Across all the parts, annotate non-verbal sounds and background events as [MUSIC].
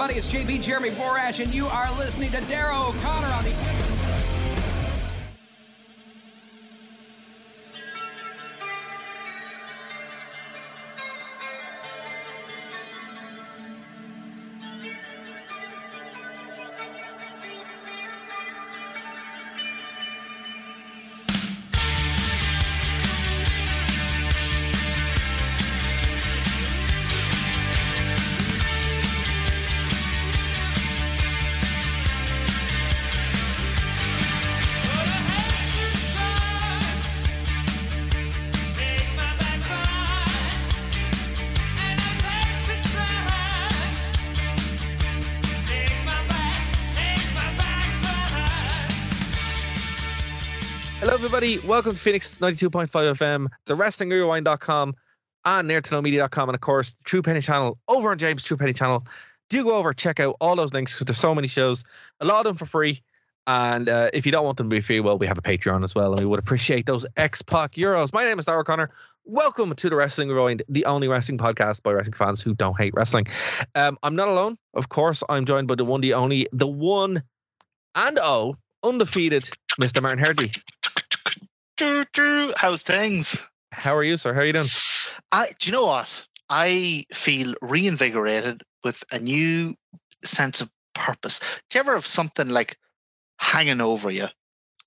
Everybody, it's JB Jeremy Borash, and you are listening to Darragh O'Connor on the. Welcome to Phoenix 92.5 FM, the WrestlingRewind.com, and NerdToKnowMedia.com, and of course, True Penny Channel over on James True Penny Channel. Do go over, check out all those links because there's so many shows, a lot of them for free. And uh, if you don't want them to be free, well, we have a Patreon as well, and we would appreciate those X Pac euros. My name is Darragh Connor. Welcome to the Wrestling Rewind, the only wrestling podcast by wrestling fans who don't hate wrestling. Um, I'm not alone, of course. I'm joined by the one, the only, the one and oh, undefeated Mr. Martin Herdy. Drew, Drew, how's things? How are you, sir? How are you doing? I do you know what? I feel reinvigorated with a new sense of purpose. Do you ever have something like hanging over you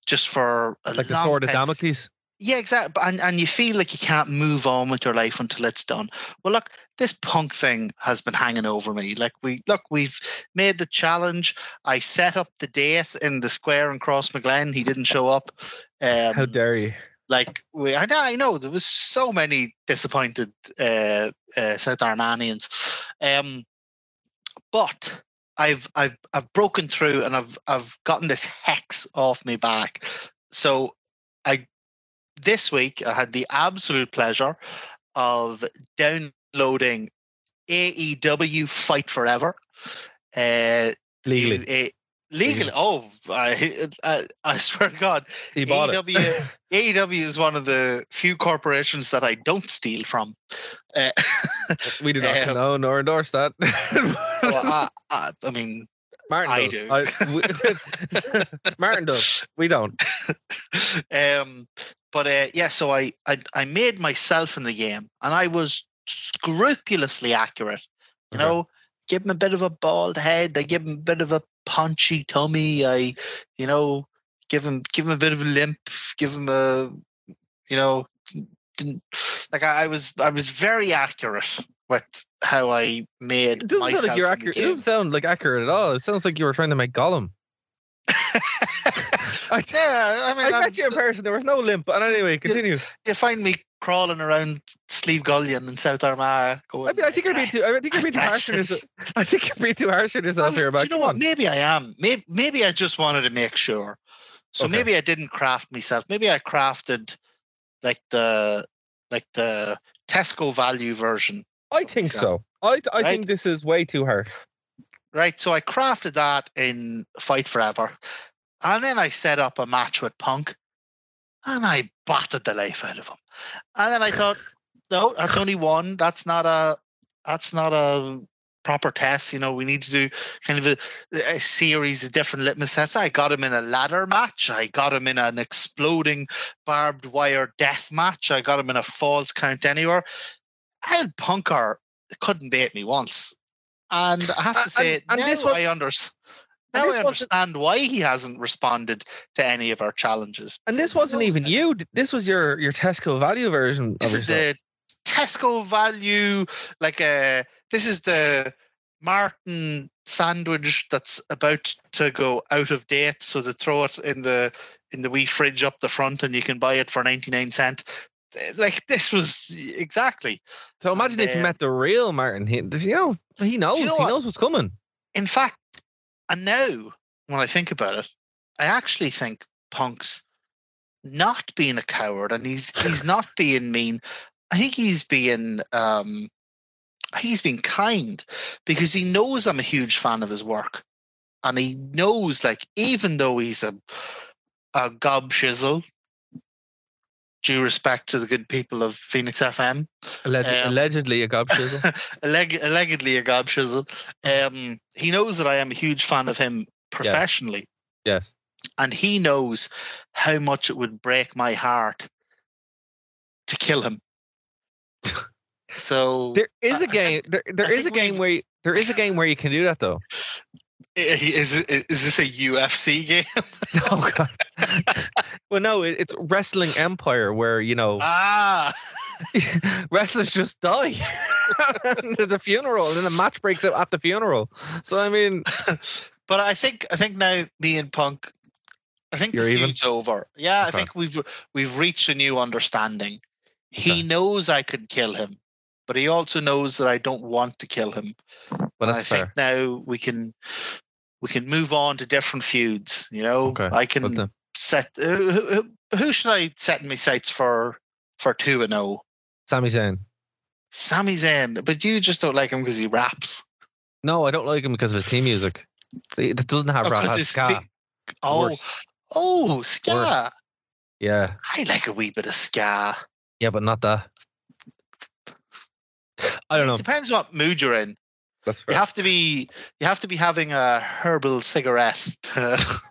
just for a Like the sword of? Damocles. Yeah, exactly. And and you feel like you can't move on with your life until it's done. Well, look, this punk thing has been hanging over me. Like we look, we've made the challenge. I set up the date in the square in Crossmaglen. He didn't show up. Um, How dare you? like we, I know, I know there was so many disappointed uh, uh, South Armanians, um, but I've I've I've broken through and I've I've gotten this hex off me back. So I this week I had the absolute pleasure of downloading AEW Fight Forever. Uh, Legally. Legally. Oh, I, I I swear to God, He bought it. AEW, AEW [LAUGHS] is one of the few corporations that I don't steal from. Uh, We do not [LAUGHS] Um, know nor endorse that. well, I, [LAUGHS] I, I mean, Martin I does. do. we- Martin does. We don't. um, but uh, yeah, so I, I I made myself in the game, and I was scrupulously accurate. You Okay. know, give him a bit of a bald head. I give him a bit of a punchy tummy. I, you know, give him give him a bit of a limp. Give him a, you know, didn't like I, I was I was very accurate with how I made It doesn't myself. sound like you're accurate. It doesn't sound like accurate at all. It sounds like you were trying to make Gollum. [LAUGHS] [LAUGHS] I, yeah, I mean, I I'm- met you in person. There was no limp. But anyway, continue. you find me crawling around Slieve Gullion in South Armagh. Going, I mean, I think you're being too. I think you're being too harsh on yourself. [LAUGHS] I think you're being too harsh on yourself here. do you know what? on. Maybe I am. Maybe, maybe I just wanted to make sure. So Okay. maybe I didn't craft myself. Maybe I crafted like the like the Tesco value version, I think so. I I Right? think this is way too harsh. right? So I crafted that in Fight Forever, and then I set up a match with Punk, and I battered the life out of him. And then I thought, no, that's only one. That's not a. That's not a proper test. You know, we need to do kind of a, a series of different litmus tests. I got him in a ladder match. I got him in an exploding barbed wire death match. I got him in a falls count anywhere. And Punker couldn't bait me once. And I have to say, and- and now this was- I understand. And Now I understand why he hasn't responded to any of our challenges. And this wasn't even you. This was your your Tesco value version of This is the Tesco value, like a. This is the Martin sandwich that's about to go out of date, so they throw it in the in the wee fridge up the front, and you can buy it for ninety nine cent. like this was exactly. So imagine if you um, met the real Martin. He, you know, he knows. know he what? knows what's coming. In fact, and now when I think about it, I actually think Punk's not being a coward, and he's he's [LAUGHS] not being mean. I think he's being um, he's being kind because he knows I'm a huge fan of his work, and he knows like even though he's a a gob shizzle. Due respect to the good people of Phoenix FM, Alleg- Um, allegedly a gobshizzle. [LAUGHS] Alleg- allegedly a gob shizzle. Um, he knows that I am a huge fan of him professionally, yes. and he knows how much it would break my heart to kill him. [LAUGHS] So There is a game. There, there is a game where you, there is a game where you can do that though. [LAUGHS] i- is this a UFC game? [LAUGHS] Oh god. well, no, it, it's Wrestling Empire where you know ah, [LAUGHS] wrestlers just die. [LAUGHS] There's a funeral, and then the match breaks out at the funeral. So I mean, but I think I think now me and Punk, I think You're the even? feud's over. Yeah, I think we've we've reached a new understanding. He Okay. knows I could kill him, but he also knows that I don't want to kill him. Well, And I that's think now we can we can move on to different feuds. You know, Okay, I can But, set. Uh, who, who, should I set in my sights for for two and zero? Sami Zayn. Sami Zayn, but you just don't like him because he raps. No, I don't like him because of his team music. It doesn't have Oh, rap. has ska. thi- Oh, Worse. oh, ska. Worse. Yeah, I like a wee bit of ska. yeah, but not that. I don't know. It depends what mood you're in. That's You have to be you have to be having a herbal cigarette to,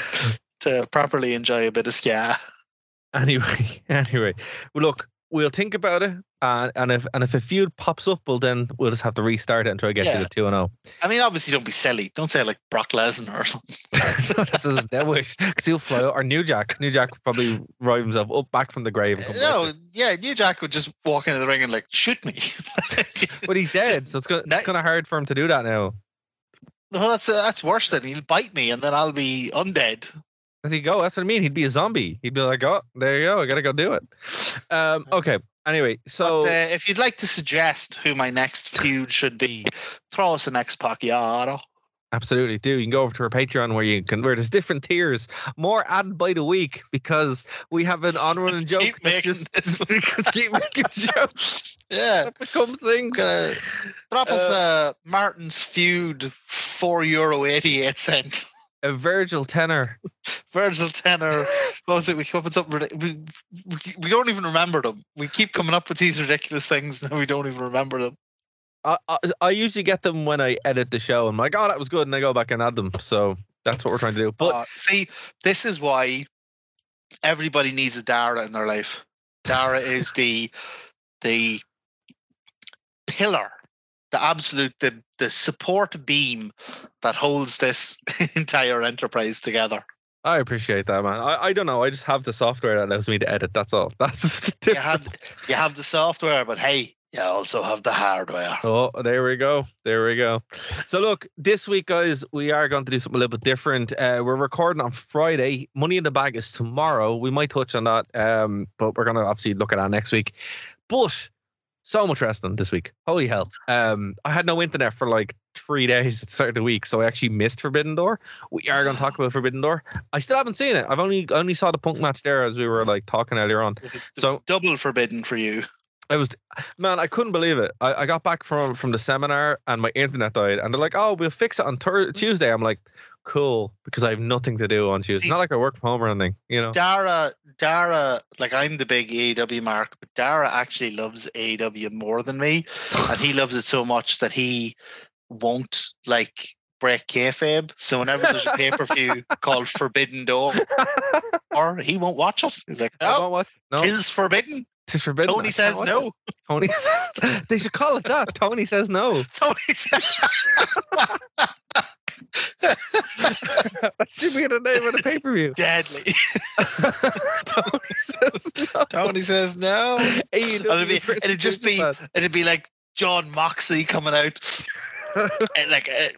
[LAUGHS] to properly enjoy a bit of ska. Anyway, [LAUGHS] anyway, well, look, we'll think about it, and and if and if a feud pops up, well, then we'll just have to restart it until try to get Yeah. to the two and oh. zero. I mean, obviously, don't be silly. Don't say like Brock Lesnar or [LAUGHS] something. [LAUGHS] That's just a dead wish because he'll fly out. Or New Jack, New Jack would probably drive himself up back from the grave. And come No, yeah, New Jack would just walk into the ring and like shoot me. [LAUGHS] but he's dead, so it's gonna, No- it's kind of hard for him to do that now. well, that's uh, that's worse. Than he'll bite me and then I'll be undead. There you go. That's what I mean. He'd be a zombie. He'd be like, "Oh, there you go. I gotta go do it." Um, okay. Anyway, so but, uh, if you'd like to suggest who my next feud should be, throw us an X Pacquiao. Absolutely do. You can go over to our Patreon where you can where there's different tiers, more added by the week because we have an on running [LAUGHS] joke. Keep making just, this. [LAUGHS] just keep [LAUGHS] making jokes Yeah, become things. gonna drop us a Martin's feud four euro eighty eight cent. A Virgil tenor. [LAUGHS] Virgil Tenor. What was it? We come up with something. We, we we don't even remember them. We keep coming up with these ridiculous things, and we don't even remember them. I, I I usually get them when I edit the show. I'm like, oh, that was good, and I go back and add them. So that's what we're trying to do. But Uh, see, this is why everybody needs a Darragh in their life. Darragh is the the pillar, the absolute the the support beam that holds this [LAUGHS] entire enterprise together. I appreciate that, man. I, I don't know. I just have the software that allows me to edit. That's all. [LAUGHS] That's the You have you have the software, but hey, you also have the hardware. Oh, there we go. There we go. So, look, this week, guys, we are going to do something a little bit different. Uh, we're recording on Friday. Money in the bag is tomorrow. We might touch on that, um, but we're going to obviously look at that next week. But so much wrestling this week. Holy hell. Um, I had no internet for like three [LAUGHS] days at the start of the week, so I actually missed Forbidden Door. We are going to talk about Forbidden Door. I still haven't seen it. I've only only saw the punk match there as we were like talking earlier on. It was, it So- double forbidden for you. I was, man, I couldn't believe it. I, I got back from from the seminar and my internet died, and they're like, "Oh, we'll fix it on Tuesday." I'm like, "Cool," because I have nothing to do on Tuesday. See- Not like I work from home or anything, you know. Darragh, Darragh, like I'm the big AEW mark, but Darragh actually loves AEW more than me, [SIGHS] and he loves it so much that he won't like break kayfabe. So whenever there's a pay per view [LAUGHS] called Forbidden Door, or he won't watch it. He's like, no, watch- no, tis forbidden. it's forbidden. Tony says no. it. Tony, [LAUGHS] says, they should call it that. Tony says no. [LAUGHS] Tony says. That should be the name of the pay per view. Deadly. [LAUGHS] Tony says no. Tony says no. It'd, be, it'd just be it'd be like Jon Moxley coming out, and [LAUGHS] like uh,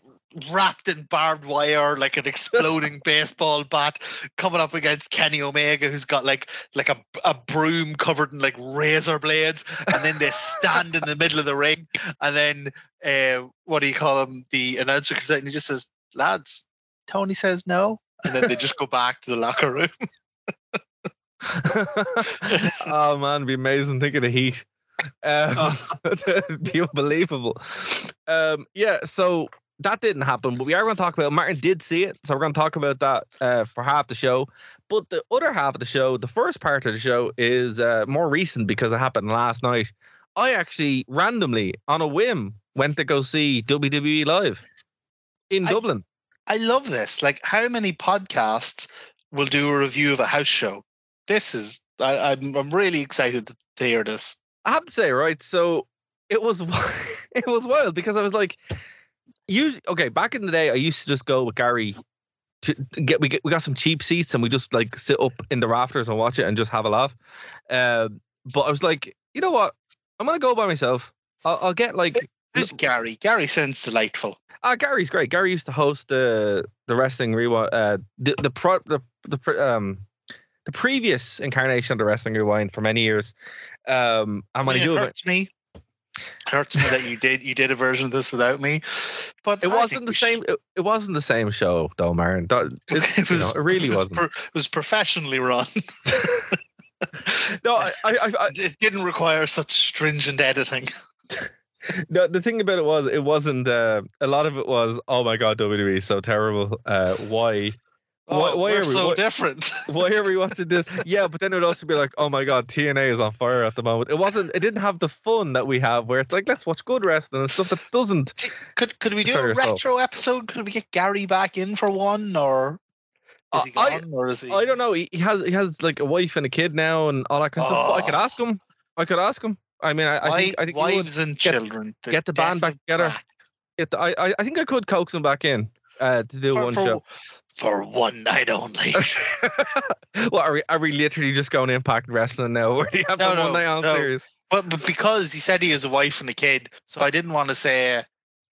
wrapped in barbed wire, like an exploding [LAUGHS] baseball bat, coming up against Kenny Omega, who's got like like a, a broom covered in like razor blades, and then they stand in the middle of the ring, and then uh, what do you call him? The announcer comes out and he just says, "Lads, Tony says no," and then they just go back to the locker room. [LAUGHS] oh man, it'd be amazing. Think of the heat. [LAUGHS] Um, it'd be unbelievable. Um, yeah, so that didn't happen, but we are going to talk about. it. Martin did see it, so we're going to talk about that uh, for half the show. But the other half of the show, the first part of the show, is uh, more recent because it happened last night. I actually randomly, on a whim, went to go see WWE live in I- Dublin. I love this. Like, how many podcasts will do a review of a house show? This is. I, I'm. I'm really excited to hear this. I have to say, right? So it was [LAUGHS] it was wild because I was like, usually okay. Back in the day, I used to just go with Gary to get we get we got some cheap seats and we just like sit up in the rafters and watch it and just have a laugh. Um, but I was like, you know what? I'm gonna go by myself. I'll, I'll get like Who's Gary? Gary sounds delightful. Ah, Gary's great. Gary used to host the the wrestling rewind, uh, the the pro the the um the previous incarnation of the wrestling rewind for many years. Um, and when I I mean, do it it, hurts me. Hurts me that you did you did a version of this without me, but it I wasn't the same. should- It, it wasn't the same show, though, Marin. [LAUGHS] It, It was. know, it really was wasn't. pro- it was professionally run. [LAUGHS] no, I, I, I, it didn't require such stringent editing. [LAUGHS] no. The thing about it was, it wasn't. Uh, a lot of it was, oh my god, WWE is so terrible. Uh, why? Why- Oh, why we're are we- so what- different. why are we watching this? Yeah, but then it would also be like, oh my god, TNA is on fire at the moment. It wasn't. It didn't have the fun that we have, where it's like, let's watch good wrestling and stuff that doesn't. Could could we do a yourself. retro episode? Could we get Gary back in for one, or is he Uh, I- gone, or is he? I don't know. He, he has he has like a wife and a kid now and all that kind of stuff. But I could Oh. ask him. I could ask him. I mean, I, I think I think wives and get- children. get the band back together. crack. Get the, I, I I think I could coax him back in uh, to do for, one for, show. For one night only. [LAUGHS] [LAUGHS] well, are we? Are we literally just going Impact Wrestling now? [LAUGHS] Where do you have No, the one no, night on no. series? But, but because he said he has a wife and a kid, so I didn't want to say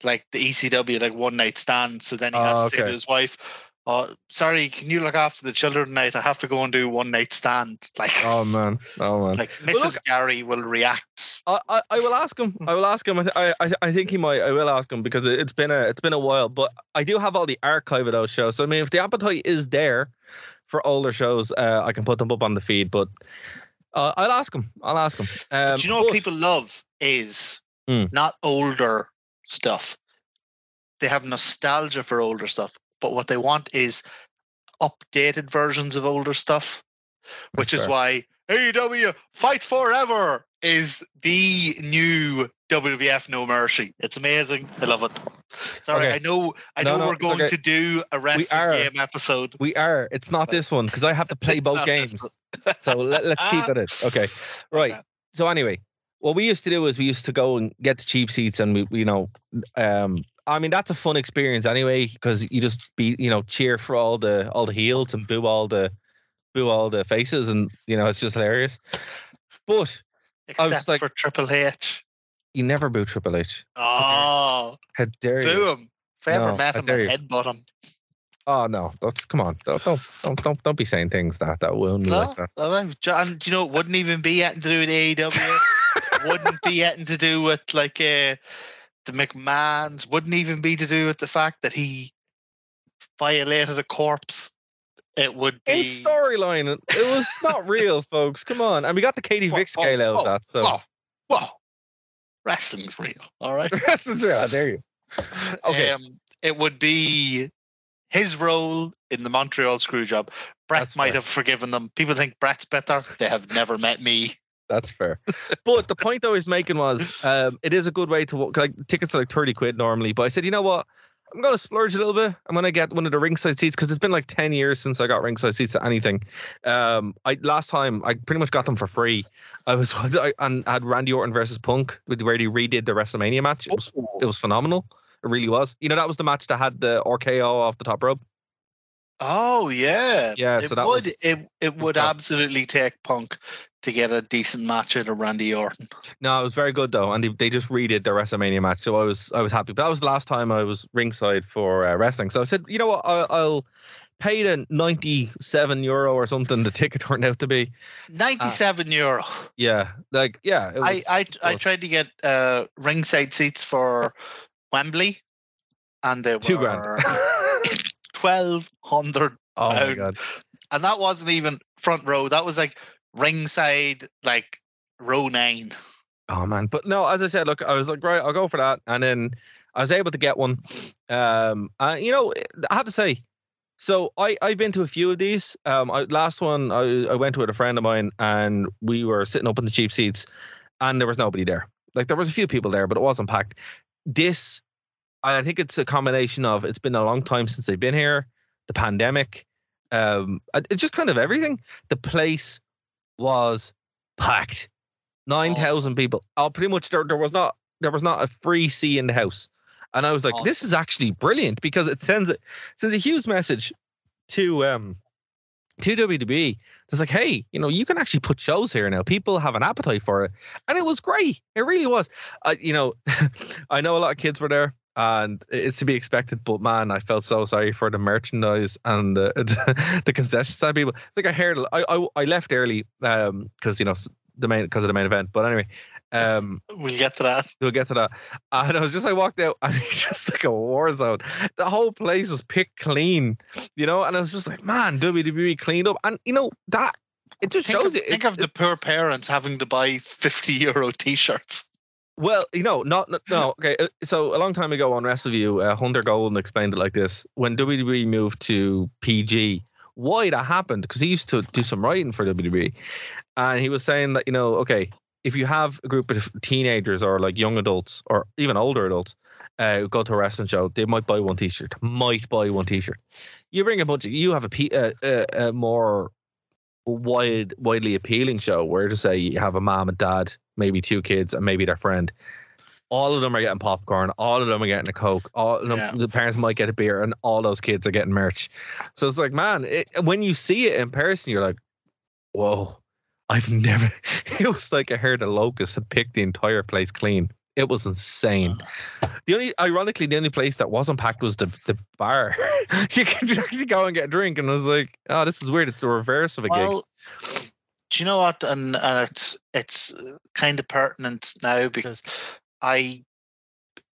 like the ECW like one night stand. So then he has Oh, to say to his wife, "Oh, sorry, can you look after the children tonight? I have to go and do one night stand." [LAUGHS] Like, Oh man, oh man. like Well, Mrs. look- Gary will react. I, I, I will ask him. I will ask him. I, I, I- I think he might. I will ask him because it, it's been a it's been a while. But I do have all the archive of those shows. So I mean, if the appetite is there for older shows, uh, I can put them up on the feed. But uh, I'll ask him. I'll ask him. Um, But you know what people love is Mm. not older stuff. They have nostalgia for older stuff, but what they want is updated versions of older stuff, which That's is fair. why AEW Fight Forever is the new WWF No Mercy. It's amazing. I love it. Sorry, Okay. I know I No, know no, we're going okay. to do a wrestling game episode. We are. It's not this one because I have to [LAUGHS] play both games. So let, let's keep it. it. Okay. [LAUGHS] Right. So anyway, what we used to do is we used to go and get the cheap seats, and we, we, you know, um, I mean that's a fun experience anyway because you just be, you know, cheer for all the all the heels and boo all the boo all the faces, and you know it's just hilarious. But Except like- for Triple H. you never boo Triple H. Oh, How dare you? boo him. If I ever No, met him, I'd headbutt him. Oh no! That's come on! Don't don't don't don't, don't be saying things that that wound me No, like that. John, you know, it wouldn't even be anything to do with AEW. wouldn't be anything to do with like uh, the McMahons. Wouldn't even be to do with the fact that he violated a corpse. It would In be storyline, it was not real, folks. Come on, and we got the Katie Vick scale out of that. So Whoa, whoa, wrestling's real. All right. [LAUGHS] wrestling's real. How dare you? Okay. Um, it would be his role in the Montreal Screwjob. Brett That's might fair. have forgiven them. People think Brett's better. They have never met me. That's fair. [LAUGHS] But the point I was making was, um, it is a good way to. Like tickets are like thirty quid normally, but I said, you know what? I'm gonna splurge a little bit. I'm gonna get one of the ringside seats because it's been like ten years since I got ringside seats to anything. Um, I last time I pretty much got them for free. I was [LAUGHS] I, and I had Randy Orton versus Punk, with- where he redid the WrestleMania match. It was it was phenomenal. It really was. You know, that was the match that had the RKO off the top rope. Oh yeah, Yeah, It so that would was- it it would tough. absolutely take Punk to get a decent match out of Randy Orton. No, it was very good though, and they, they just redid their WrestleMania match, so I was I was happy. But that was the last time I was ringside for uh, wrestling, so I said, you know what, I'll, I'll pay the ninety seven euro or something the ticket turned out to be. Ninety-seven euro. Yeah, like yeah, it was, I I, I tried to get uh, ringside seats for Wembley, and they were two grand. [LAUGHS] twelve hundred, oh my god, and that wasn't even front row. That was like ringside, like row nine. oh man. But no, as I said, look, I was like, right, I'll go for that, and then I was able to get one. Um, and you know, I have to say. So I I've been to a few of these. Um, I, last one I I went to with a friend of mine, and we were sitting up in the cheap seats, and there was nobody there. Like there was a few people there, but it wasn't packed. This, I think it's a combination of it's been a long time since they've been here, the pandemic, um, it's just kind of everything. The place was packed, nine thousand people. Oh, pretty much there there was not there was not a free seat in the house, and I was like, this is actually brilliant because it sends it sends a huge message to um to WWE. It's like, hey, you know, you can actually put shows here now. People have an appetite for it, and it was great. It really was. Uh, you know, [LAUGHS] I know a lot of kids were there, and it's to be expected. But man, I felt so sorry for the merchandise and the [LAUGHS] the concession stand people. It's like I heard, I I, I left early um because you know the main because of the main event. But anyway, um [LAUGHS] We'll get to that. we'll get to that. And I was just, I walked out [LAUGHS] and it's just like a war zone. The whole place was picked clean, you know, and I was just like, man, WWE cleaned up. And, you know, that, it just Think shows of, you. think it- of the poor parents having to buy fifty euro t-shirts. Well, you know, not, no, okay. uh, So a long time ago on WrestleView, uh, Hunter Golden explained it like this. When WWE moved to PG, why that happened, because he used to do some writing for WWE. And he was saying that, you know, okay, if you have a group of teenagers or like young adults or even older adults uh, go to a wrestling show, they might buy one T-shirt. Might buy one T-shirt. You bring a bunch of, you have a, P, uh, uh, a more wide, widely appealing show where to say you have a mom and dad, maybe two kids, and maybe their friend. All of them are getting popcorn. All of them are getting a coke. All of them, Yeah. the parents might get a beer, and all those kids are getting merch. So it's like, man, it, when you see it in person, you're like, whoa, I've never. [LAUGHS] It was like I heard a locust had picked the entire place clean. It was insane. The only, ironically, the only place that wasn't packed was the the bar. [LAUGHS] you could actually go and get a drink, and I was like, oh, this is weird. It's the reverse of a gig. Do you know what? And, and it's it's uh, kind of pertinent now because I,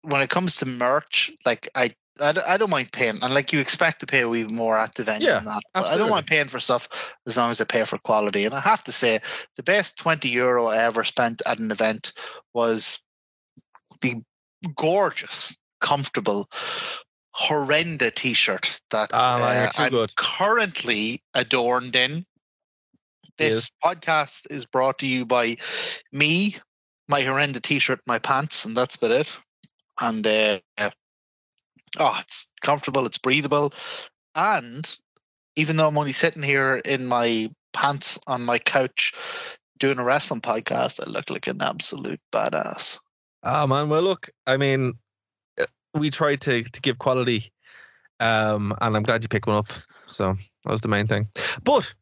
when it comes to merch, like I. I don't, I don't mind paying, and like you expect to pay wee more at the venue Yeah, than that. But I don't mind paying for stuff as long as I pay for quality. And I have to say, the best twenty euro I ever spent at an event was the gorgeous, comfortable, horrenda T-shirt that Ah, uh, I'm good. currently adorned in. This podcast is brought to you by me, my horrenda T-shirt, my pants, and that's about it. And uh, oh, it's comfortable, it's breathable, and even though I'm only sitting here in my pants on my couch doing a wrestling podcast, I look like an absolute badass. Oh man, well look, I mean, uh, we tried to to give quality, um, and I'm glad you picked one up. So that was the main thing. But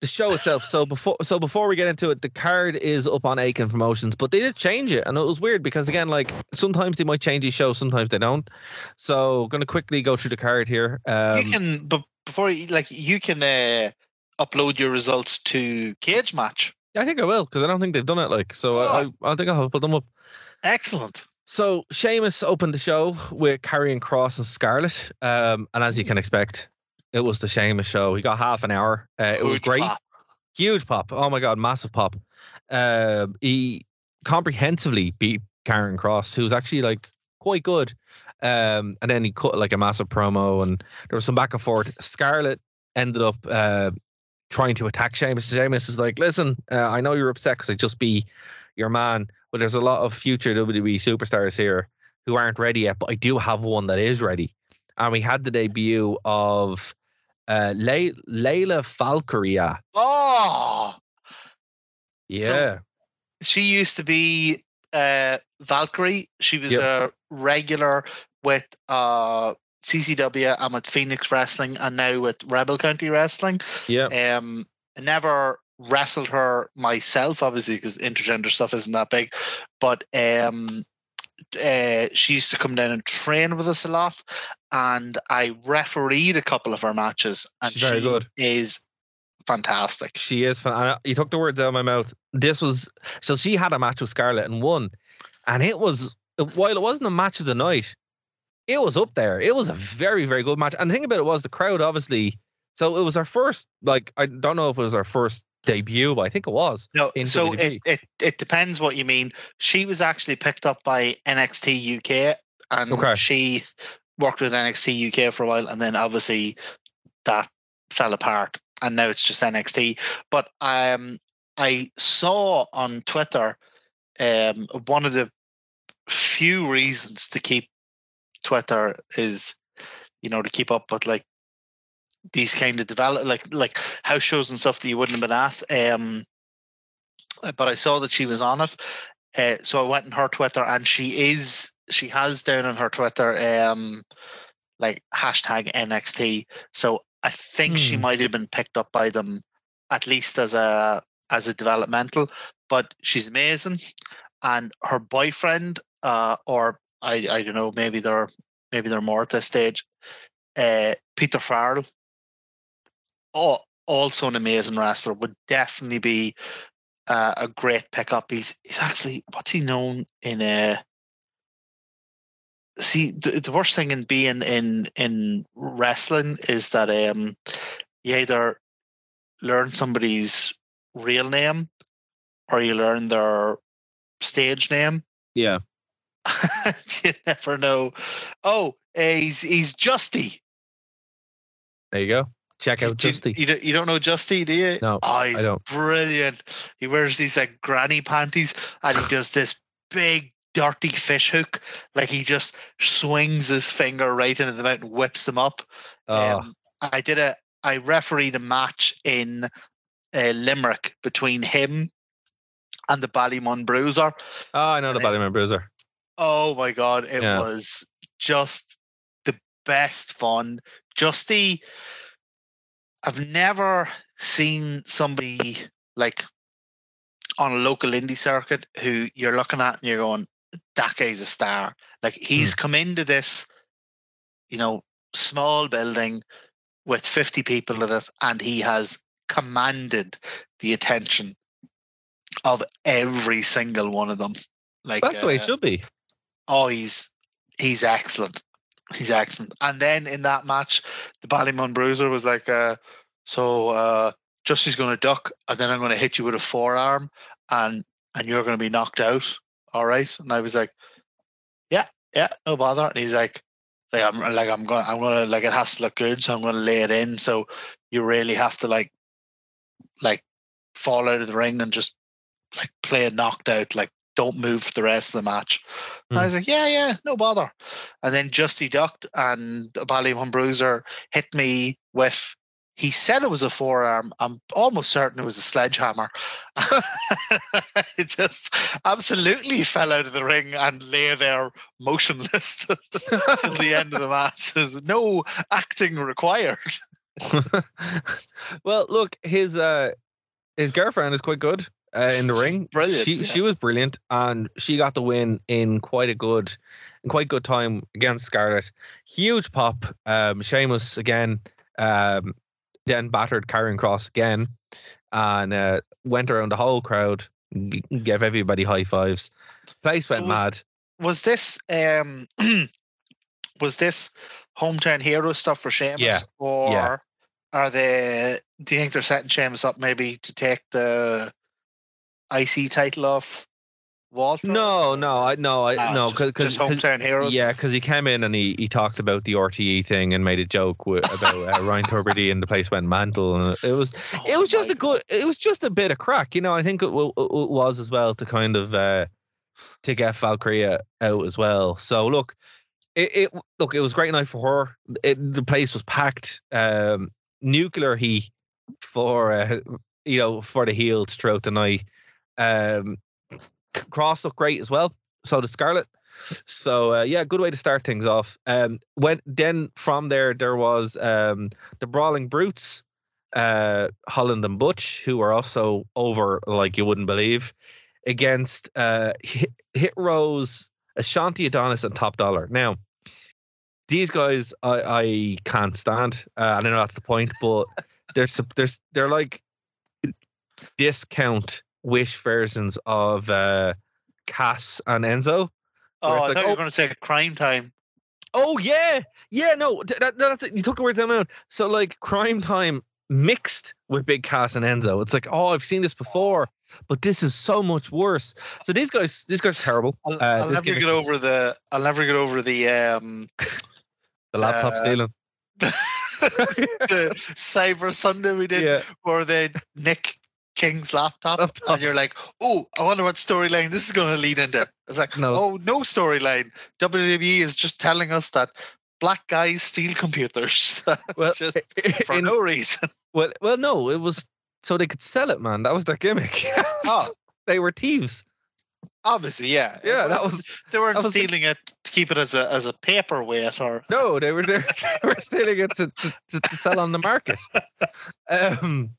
the show itself. So before so before we get into it, the card is up on Aiken Promotions, but they did change it, and it was weird because again, like sometimes they might change the show, sometimes they don't. So going to quickly go through the card here. Um, you can, but before like, you can uh, upload your results to Cagematch. I think I will because I don't think they've done it. Like so, I, [GASPS] I I think I'll put them up. Excellent. So Sheamus opened the show with Karrion Kross and Scarlett, um, and as you can expect, it was the Seamus show. He got half an hour. Uh, it was great, pop. huge pop. Oh my god, massive pop. Uh, he comprehensively beat Karrion Kross, who was actually like quite good. Um, and then he cut like a massive promo, and there was some back and forth. Scarlett ended up uh, trying to attack Sheamus. Sheamus is like, "Listen, uh, I know you're upset because I just be your man, but there's a lot of future WWE superstars here who aren't ready yet. But I do have one that is ready." And we had the debut of uh, Le- Lyra Valkyria. Oh, Yeah. she used to be uh, Valkyrie. She was Yep. a regular with uh, CCW, I'm with Phoenix Wrestling, and now with Rebel County Wrestling. Yeah. Um, I never wrestled her myself, obviously, because intergender stuff isn't that big. But um, uh, she used to come down and train with us a lot, and I refereed a couple of her matches, and She's very she good. is fantastic. She is. Fan- you took the words out of my mouth. This was so she had a match with Scarlett and won, and it was while it wasn't a match of the night, it was up there. It was a very very good match. And the thing about it was the crowd obviously. So it was our first. Like I don't know if it was our first debut, but I think it was. No, in so it, it it depends what you mean. She was actually picked up by NXT UK, and Okay. she worked with NXT UK for a while, and then obviously that fell apart, and now it's just NXT. But um, I saw on Twitter um one of the few reasons to keep Twitter is, you know, to keep up with like these kind of develop like like house shows and stuff that you wouldn't have been at. Um, but I saw that she was on it, uh, so I went on her Twitter, and she is she has down on her Twitter um like hashtag NXT. So I think she Hmm. might have been picked up by them at least as a as a developmental. But she's amazing, and her boyfriend, uh, or I I don't know, maybe they're maybe they're more at this stage. Uh, Peter Farrell, oh, also an amazing wrestler, would definitely be uh, a great pickup. He's he's actually what's he known in a. see the, the worst thing in being in in wrestling is that um you either learn somebody's real name or you learn their stage name. Yeah. [LAUGHS] you never know. Oh, he's he's Justy. There you go. Check out [LAUGHS] Do Justy. You, don't, you don't know Justy, do you? No, Oh, he's don't. brilliant. He wears these like granny panties and he [SIGHS] does this big dirty fish hook. Like he just swings his finger right into the mouth and whips them up. Oh, Um, I did a I refereed a match in uh, Limerick between him and the Ballymun Bruiser. oh, I know the and Ballymun Bruiser. Oh my god, it Yeah. was just the best fun. Justy, I've never seen somebody like on a local indie circuit who you're looking at and you're going, that guy's a star. Like he's come into this, you know, small building with 50 people in it, and he has commanded the attention of every single one of them. Like That's the way it uh, should be. Oh, he's he's excellent. He's excellent. And then in that match, the Ballymun Bruiser was like, uh, so uh Justy's gonna duck and then I'm gonna hit you with a forearm and and you're gonna be knocked out. All right. And I was like, Yeah, yeah, no bother. And he's like, like I'm like I'm gonna I'm gonna like it has to look good, so I'm gonna lay it in. So you really have to like like fall out of the ring and just like play it knocked out, like don't move for the rest of the match. And I was like, yeah, yeah, no bother. And then Justy ducked and the Ballymun Bruiser hit me with, he said it was a forearm. I'm almost certain it was a sledgehammer. [LAUGHS] it just absolutely fell out of the ring and lay there motionless [LAUGHS] till the end of the match. There's no acting required. [LAUGHS] well, look, his uh his girlfriend is quite good uh, in the ring. brilliant, She yeah. she was brilliant, and she got the win in quite a good, in quite good time against Scarlett. Huge pop. Um, Sheamus again. Um, then battered Karrion Kross again, and uh, went around the whole crowd, g- gave everybody high fives. Place So went was- mad. Was this um [CLEARS THROAT] was this hometown hero stuff for Sheamus? Yeah, Or yeah. are they do you think they're setting Sheamus up maybe to take the IC title off Walter? No, no, I no, I Ah, no, because just hometown heroes. Yeah, because he came in and he, he talked about the RTE thing and made a joke wi- about uh, Ryan Tubridy and the place went mantle, and it was it Oh was just a good it was just a bit of crack, you know. I think it, w- it was as well to kind of uh, to get Valkyria out as well. So look, it, it look it was a great night for her. It, the place was packed. Um, nuclear heat for uh, you know for the heels throughout the night. Um, Kross looked great as well. So did Scarlett. So uh, yeah, good way to start things off. Um, when then from there there was um the Brawling Brutes, uh, Holland and Butch, who were also over like you wouldn't believe, against uh Hit, Hit Rose, Ashanti Adonis, and Top Dolla. Now these guys I, I can't stand. Uh, I know that's the point, but there's there's they're like discount wish versions of uh Cass and Enzo. Oh, I like, thought you oh- were going to say Cryme Tyme. Oh yeah, yeah. No, th- that, that's it. You took the words out. of my mouth. So like Cryme Tyme mixed with Big Cass and Enzo. It's like oh, I've seen this before, but this is so much worse. So these guys, these guys are terrible. I'll, Uh, I'll never get is over the. I'll never get over the um [LAUGHS] the laptop uh, stealing. [LAUGHS] the Cyber Sunday we did, Yeah, where they nick King's laptop, Laptop. and you're like, oh, I wonder what storyline this is going to lead into. It's like, No. oh, no storyline. WWE is just telling us that black guys steal computers. [LAUGHS] That's Well, just for in- no reason. [LAUGHS] well, well, no, it was so they could sell it, man. That was their gimmick. [LAUGHS] Oh. they were thieves. Obviously, yeah. Yeah, It that wasn't- They weren't was the- stealing it to keep it as a as a paperweight or no. They were they were stealing it to, to, to, to sell on the market, um,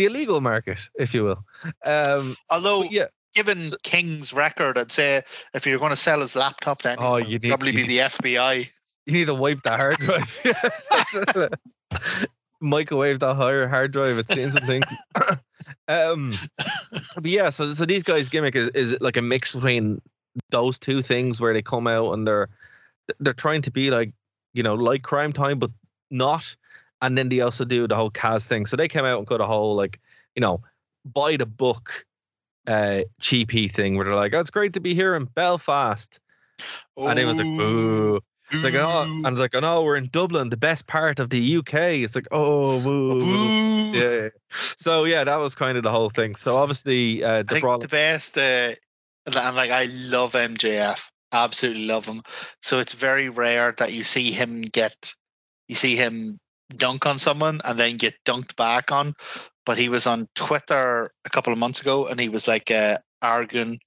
the illegal market, if you will. Um, although yeah. given So- King's record, I'd say if you're going to sell his laptop, then Oh, you need- probably you be need- the FBI. You need to wipe the hard drive. [LAUGHS] Microwave the higher hard drive. It's seeing some things. [LAUGHS] um, but yeah, so so these guys' gimmick is, is like a mix between those two things where they come out and they're they're trying to be like you know like Cryme Tyme, but not. And then they also do the whole Kaz thing. So they came out and got a whole like you know buy the book uh cheapy thing where they're like, oh, it's great to be here in Belfast. And it was like, boo. It's like, oh, and it's like, oh no, we're in Dublin, the best part of the UK. It's like, oh. Yeah. So yeah, that was kind of the whole thing. So obviously, uh, the the best, uh, and, like I love MJF, absolutely love him. So it's very rare that you see him get, you see him dunk on someone and then get dunked back on. But he was on Twitter a couple of months ago, and he was like uh, arguing,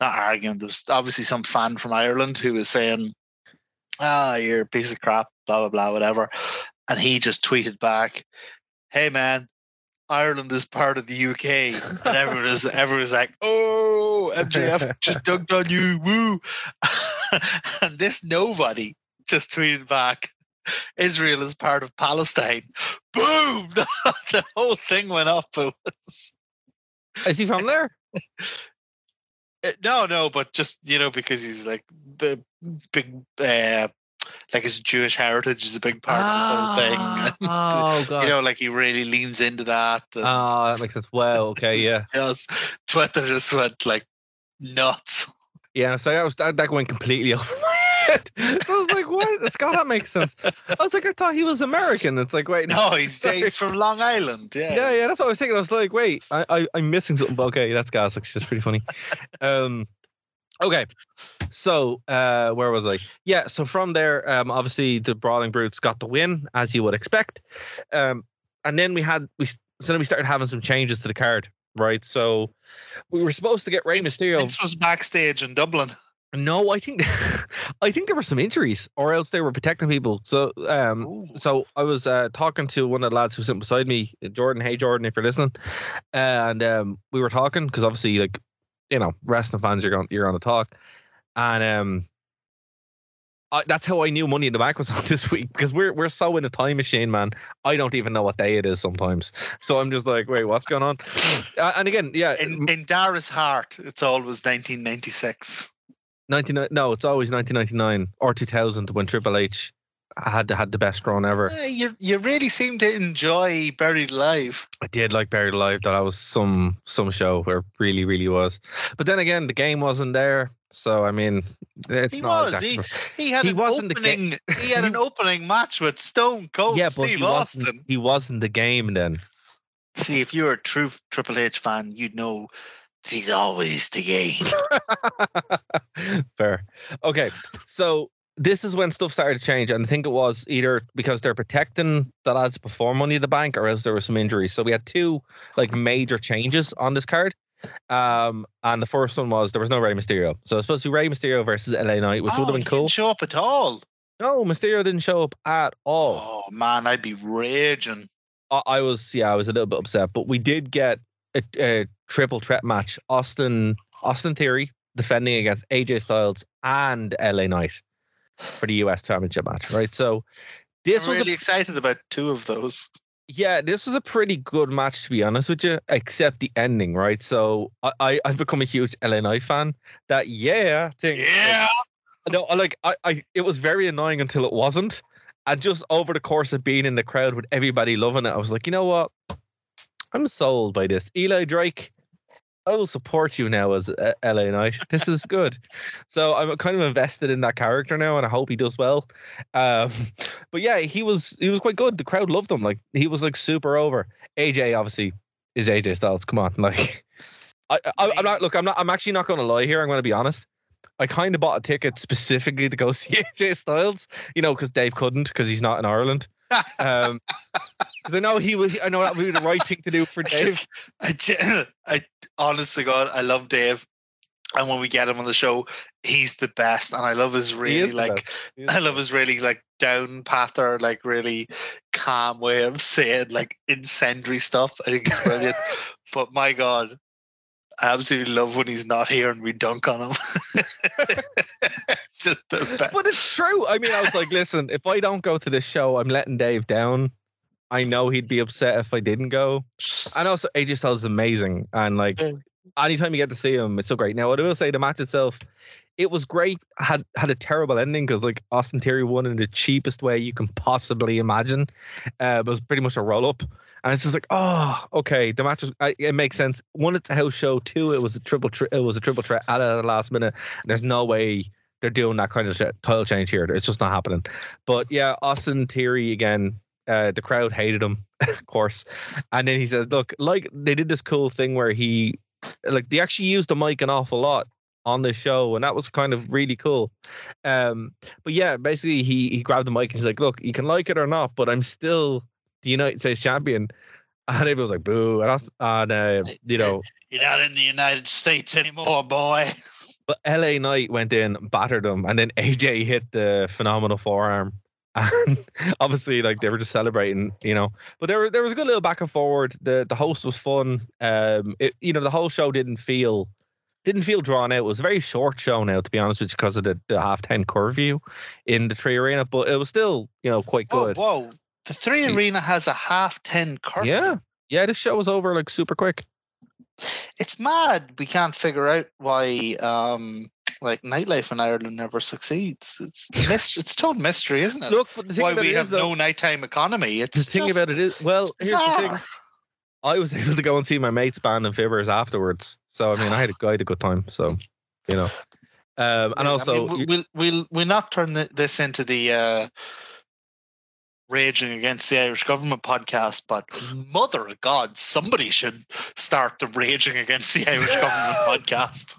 not arguing. There was obviously some fan from Ireland who was saying, "Ah, you're a piece of crap," blah blah blah, whatever. And he just tweeted back, "Hey man, Ireland is part of the UK, and everyone is [LAUGHS] everyone is like, "Oh, MJF [LAUGHS] just dunked on you, woo!" [LAUGHS] and this nobody just tweeted back, "Israel is part of Palestine." Boom! [LAUGHS] The, the whole thing went up. It was Is he from there? uh, no, no, but just you know because he's like big, big uh, like his Jewish heritage is a big part of this whole thing. [LAUGHS] and, Oh god. you know, like he really leans into that. and- oh, that makes sense. Well, okay, [LAUGHS] yeah, Yes, Twitter just went like nuts. yeah. So that was that, that went completely over head. So I was like, what? Scott, that makes sense. I was like, I thought he was American. It's like, wait, No, he's, he's from Long Island. Yeah, yeah, yeah, that's what I was thinking. I was like, wait, I, I I'm missing something. But okay, that's gas. It's just pretty funny. Um, okay, so uh, where was I? Yeah, so from there, um, obviously the Brawling Brutes got the win as you would expect, um, and then we had we so then we started having some changes to the card, right? So we were supposed to get Rey Mysterio. Vince was backstage in Dublin. No, I think [LAUGHS] I think there were some injuries, or else they were protecting people. So um, so I was uh, talking to one of the lads who's sitting beside me, Jordan. Hey, Jordan, if you're listening, and um, we were talking because obviously, like, you know, wrestling fans, you're going, you're on to talk, and um, I, that's how I knew Money in the Bank was [LAUGHS] on this week because we're we're so in a time machine, man. I don't even know what day it is sometimes, so I'm just like, wait, what's going on? [CLEARS THROAT] Uh, and again, yeah, In, in Darragh's heart, it's always 1996. 99 no it's always 1999 or 2000 when triple h had had the best run ever you you really seem to enjoy Buried Alive. i did like buried alive that i was some some show where it really really was but then again the game wasn't there so i mean it's He not was. exactly He had He an wasn't the ga- opening. he had an [LAUGHS] opening match with Stone Cold yeah but Steve he wasn't, he wasn't the game then See, if you're a true Triple H fan, you'd know he's always the game. [LAUGHS] Fair. Okay. So this is when stuff started to change, and I think it was either because they're protecting the lads before Money in the Bank, or else there was some injuries. So we had two like major changes on this card. Um, and the first one was there was no Rey Mysterio, so it was supposed to be Rey Mysterio versus LA Knight, which oh, would have been cool. Didn't show up at all. No, Mysterio didn't show up at all. Oh man, I'd be raging. I, I was yeah, I was a little bit upset, but we did get a, a triple threat match: Austin Austin Theory defending against AJ Styles and LA Knight for the US Championship match, right? So this I'm was really a, excited about two of those. yeah, this was a pretty good match to be honest with you, except the ending, right? So I, I I've become a huge LA Knight fan. That yeah thing, like, no, like I, I it was very annoying until it wasn't. And just over the course of being in the crowd with everybody loving it, I was like, you know what? I'm sold by this. Eli Drake, I will support you now as uh, LA Knight. This is good. [LAUGHS] so I'm kind of invested in that character now, and I hope he does well. Um, [LAUGHS] but yeah, he was he was quite good. The crowd loved him. Like he was like super over. AJ obviously is AJ Styles. Come on, [LAUGHS] like I, I I'm not. Look, I'm not. I'm actually not going to lie here. I'm going to be honest. I kind of bought a ticket specifically to go see AJ Styles, you know, because Dave couldn't because he's not in Ireland. Um, because I know he would. I know that would be the right thing to do for [LAUGHS] Dave. I, I honest to God, I love Dave. And when we get him on the show, he's the best. And I love his really like best. He is I love his really like down patter, like really calm way of saying like incendiary stuff. I think it's brilliant. [LAUGHS] but my God, I absolutely love when he's not here and we dunk on him. it's [LAUGHS] just the best. But it's true. I mean, I was like, listen, if I don't go to this show, I'm letting Dave down. I know he'd be upset if I didn't go. And also, AJ Styles is amazing. And like, anytime you get to see him, it's so great. Now, what I will say the match itself, it was great. Had had a terrible ending because like Austin Theory won in the cheapest way you can possibly imagine. Uh, it was pretty much a roll up. And it's just like, oh, okay. The match was, I, it makes sense. One, it's a house show. Two, it was a triple. Tri- it was a triple threat at the last minute. There's no way they're doing that kind of sh- title change here. It's just not happening. But yeah, Austin Theory again. Uh, the crowd hated him, [LAUGHS] of course. And then he says, "Look, like they did this cool thing where he, like they actually used the mic an awful lot on the show, and that was kind of really cool." Um, but yeah, basically he he grabbed the mic and he's like, "Look, you can like it or not, but I'm still the United States champion." [LAUGHS] And everyone was like, "Boo!" And, us, and uh, you know, You're not in the United States anymore, boy. But LA Knight went in, battered him, and then AJ hit the phenomenal forearm. And [LAUGHS] obviously, like they were just celebrating, you know. But there, were, there was a good little back and forward. The the host was fun. Um, it, you know, the whole show didn't feel didn't feel drawn out. It was a very short show now, to be honest with you, because of the, the half ten curfew in the three arena. But it was still, you know, quite good. whoa. The three arena has a half 10 curfew. yeah, yeah. This show was over like super quick. It's mad. We can't figure out why um like nightlife in Ireland never succeeds. It's mystery. It's total mystery, isn't it? Look, but the thing why about we have is, though, no nighttime economy. It's the thing just- about it is, well, here's the thing. I was [LAUGHS] able to go and see my mates band and Fibbers afterwards. So I mean, I had a, I had a good time. So you know, um, and I mean, also we- you- we'll we'll we'll not turn thi- this into the uh, raging against the Irish government podcast, but mother of God, somebody should start the raging against the Irish [LAUGHS] government podcast.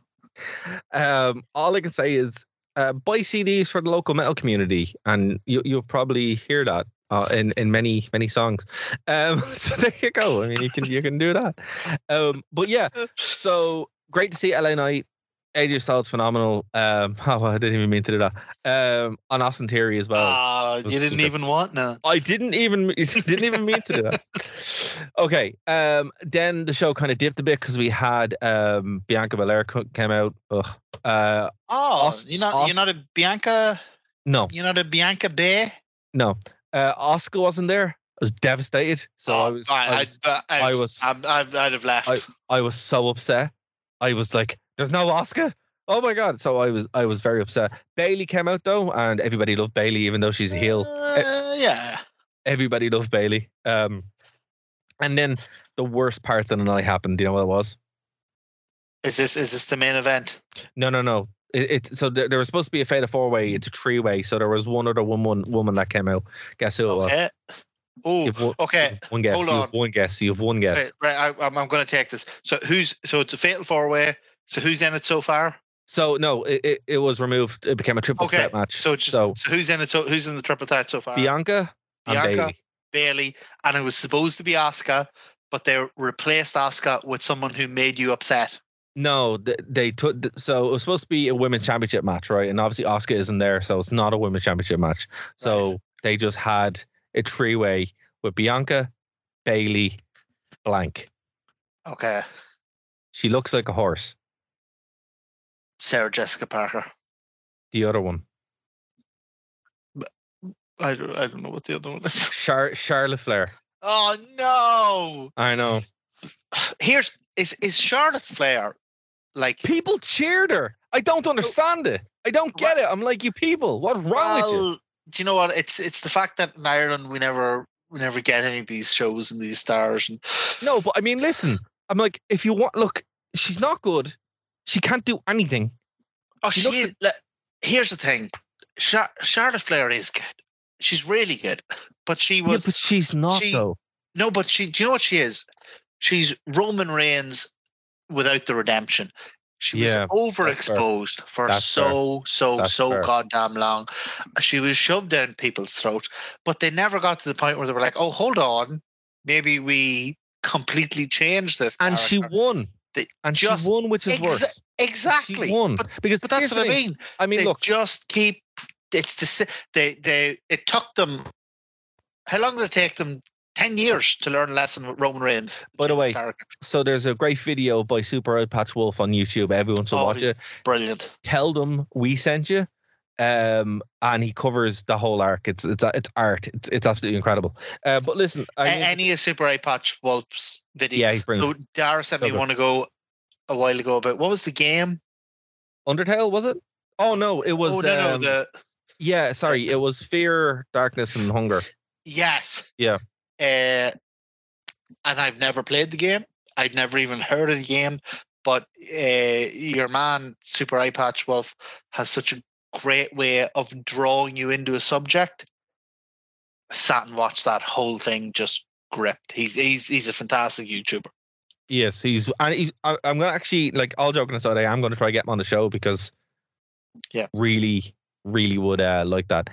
Um, all I can say is uh, buy CDs for the local metal community, and you you'll probably hear that. Uh, in in many many songs, um, [LAUGHS] so there you go. I mean, you can you can do that. Um, but yeah, [LAUGHS] so great to see LA Knight. AJ Styles phenomenal. Um, [LAUGHS] oh, I didn't even mean to do that. Um, on Austin Theory as well. Was you didn't even want no. I didn't even [LAUGHS] didn't even mean to do that. Okay. Um. Then the show kind of dipped a bit because we had um Bianca Belair came out. Ugh. Uh. Oh, Os- you're not Os- you're not a Bianca. No. You're not a Bianca Bay. No. Uh. Asuka wasn't there. I was devastated. So I was. I, I, was I, I, I was- I'd, I'd, I'd have left. I was so upset. I was like, "There's no Asuka." Oh my god! So I was. I was very upset. Bayley came out though, and everybody loved Bayley, even though she's a heel. Uh, yeah. Everybody loved Bayley. Um. And then the worst part of the night happened. Do you know what it was? Is this is this the main event? No, no, no. It, it so there, there was supposed to be a fatal four way. It's a three way. So there was one other woman woman that came out. Guess who it was? Okay. Oh, one, okay. one guess. hold you have on. one guess. You have one guess. Right, right. I, I'm, I'm going to take this. So who's so it's a fatal four way. So who's in it so far? So no, it, it, it was removed. It became a triple Okay, threat match. So just, so so, who's in it? So who's in the triple threat so far? Bianca Bianca. Bayley. Bayley, and it was supposed to be Asuka, but they replaced Asuka with someone who made you upset. No, th- they took. So it was supposed to be a women's championship match, right? And obviously Asuka isn't there, so it's not a women's championship match. So they just had a three way with Bianca, Bayley, blank. Okay. She looks like a horse. Sarah Jessica Parker. The other one, I don't, I don't know what the other one is. [LAUGHS] Char- Charlotte Flair. Oh no! I know. [SIGHS] Here's is is Charlotte Flair like People cheered her. I don't understand it. I don't get it. I'm like, you people, what's wrong with you? do you know what? It's it's the fact that in Ireland we never we never get any of these shows and these stars and No, but I mean, listen. I'm like, if you want, look, she's not good. She can't do anything. oh She she is. here's the thing, Char- Charlotte Flair is good. She's really good, but she Yeah, was but she's not she- though. no. But she, do you know what she is? She's Roman Reigns without the redemption. She Yeah, was overexposed for That's so so That's so fair. goddamn long. She was shoved down people's throat, but they never got to the point where they were like, "Oh, hold on, maybe we completely changed this." And she won. They And just- she won, which is Exa- worse. exactly. She won But, because but that's what I mean. I mean, they look, just keep. It's the they they. It took them. How long did it take them? Ten years to learn a lesson with Roman Reigns. By the way, Carragher. so there's a great video by Super Eye Patch Wolf on YouTube. Everyone should Oh, watch it. brilliant. Tell them we sent you. Um, and he covers the whole arc. It's it's it's art. It's it's absolutely incredible. Uh, but listen, I A- mean, any of Super Eyepatch Wolf's video. yeah, he's brilliant. So Darragh sent me one ago a while ago about what was the game? Undertale was it? Oh no, it was. oh no, no, um, the yeah, sorry, it was Fear, Darkness, and Hunger. yes. Yeah. Uh, and I've never played the game. I'd never even heard of the game. But uh, your man, Super Eyepatch Wolf, has such a great way of drawing you into a subject. Sat and watched that whole thing just gripped. He's he's he's a fantastic YouTuber. Yes, he's and he's. I, I'm gonna actually like all joking aside. I am gonna try to get him on the show because, Yeah. really, really would uh, like that.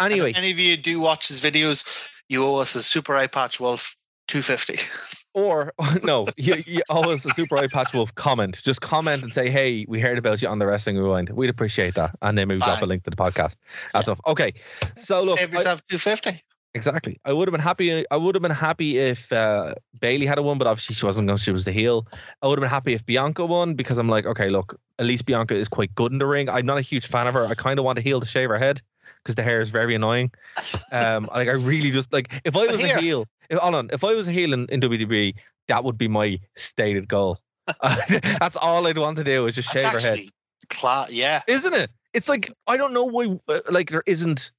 And Anyway, if any of you do watch his videos, you owe us a Super Eyepatch Wolf two fifty. [LAUGHS] or [LAUGHS] no, you, you always a super eye patch wolf comment. Just comment and say, "Hey, we heard about you on the Wrestling Rewind." We'd appreciate that, and then maybe drop a link to the podcast. That's off. Okay, so look, Save yourself two fifty. exactly. I would have been happy. I would have been happy if uh, Bayley had a won, but obviously she wasn't going. She was the heel. I would have been happy if Bianca won because I'm like, okay, look, at least Bianca is quite good in the ring. I'm not a huge fan of her. I kind of want a heel to shave her head because the hair is very annoying. Um, like I really just like if I was here- a heel. If, hold on, if I was a heel in, WWE, that would be my stated goal. [LAUGHS] [LAUGHS] That's all I'd want to do is just That's shave her head, cla- yeah. isn't it? It's like I don't know why. uh, Like there isn't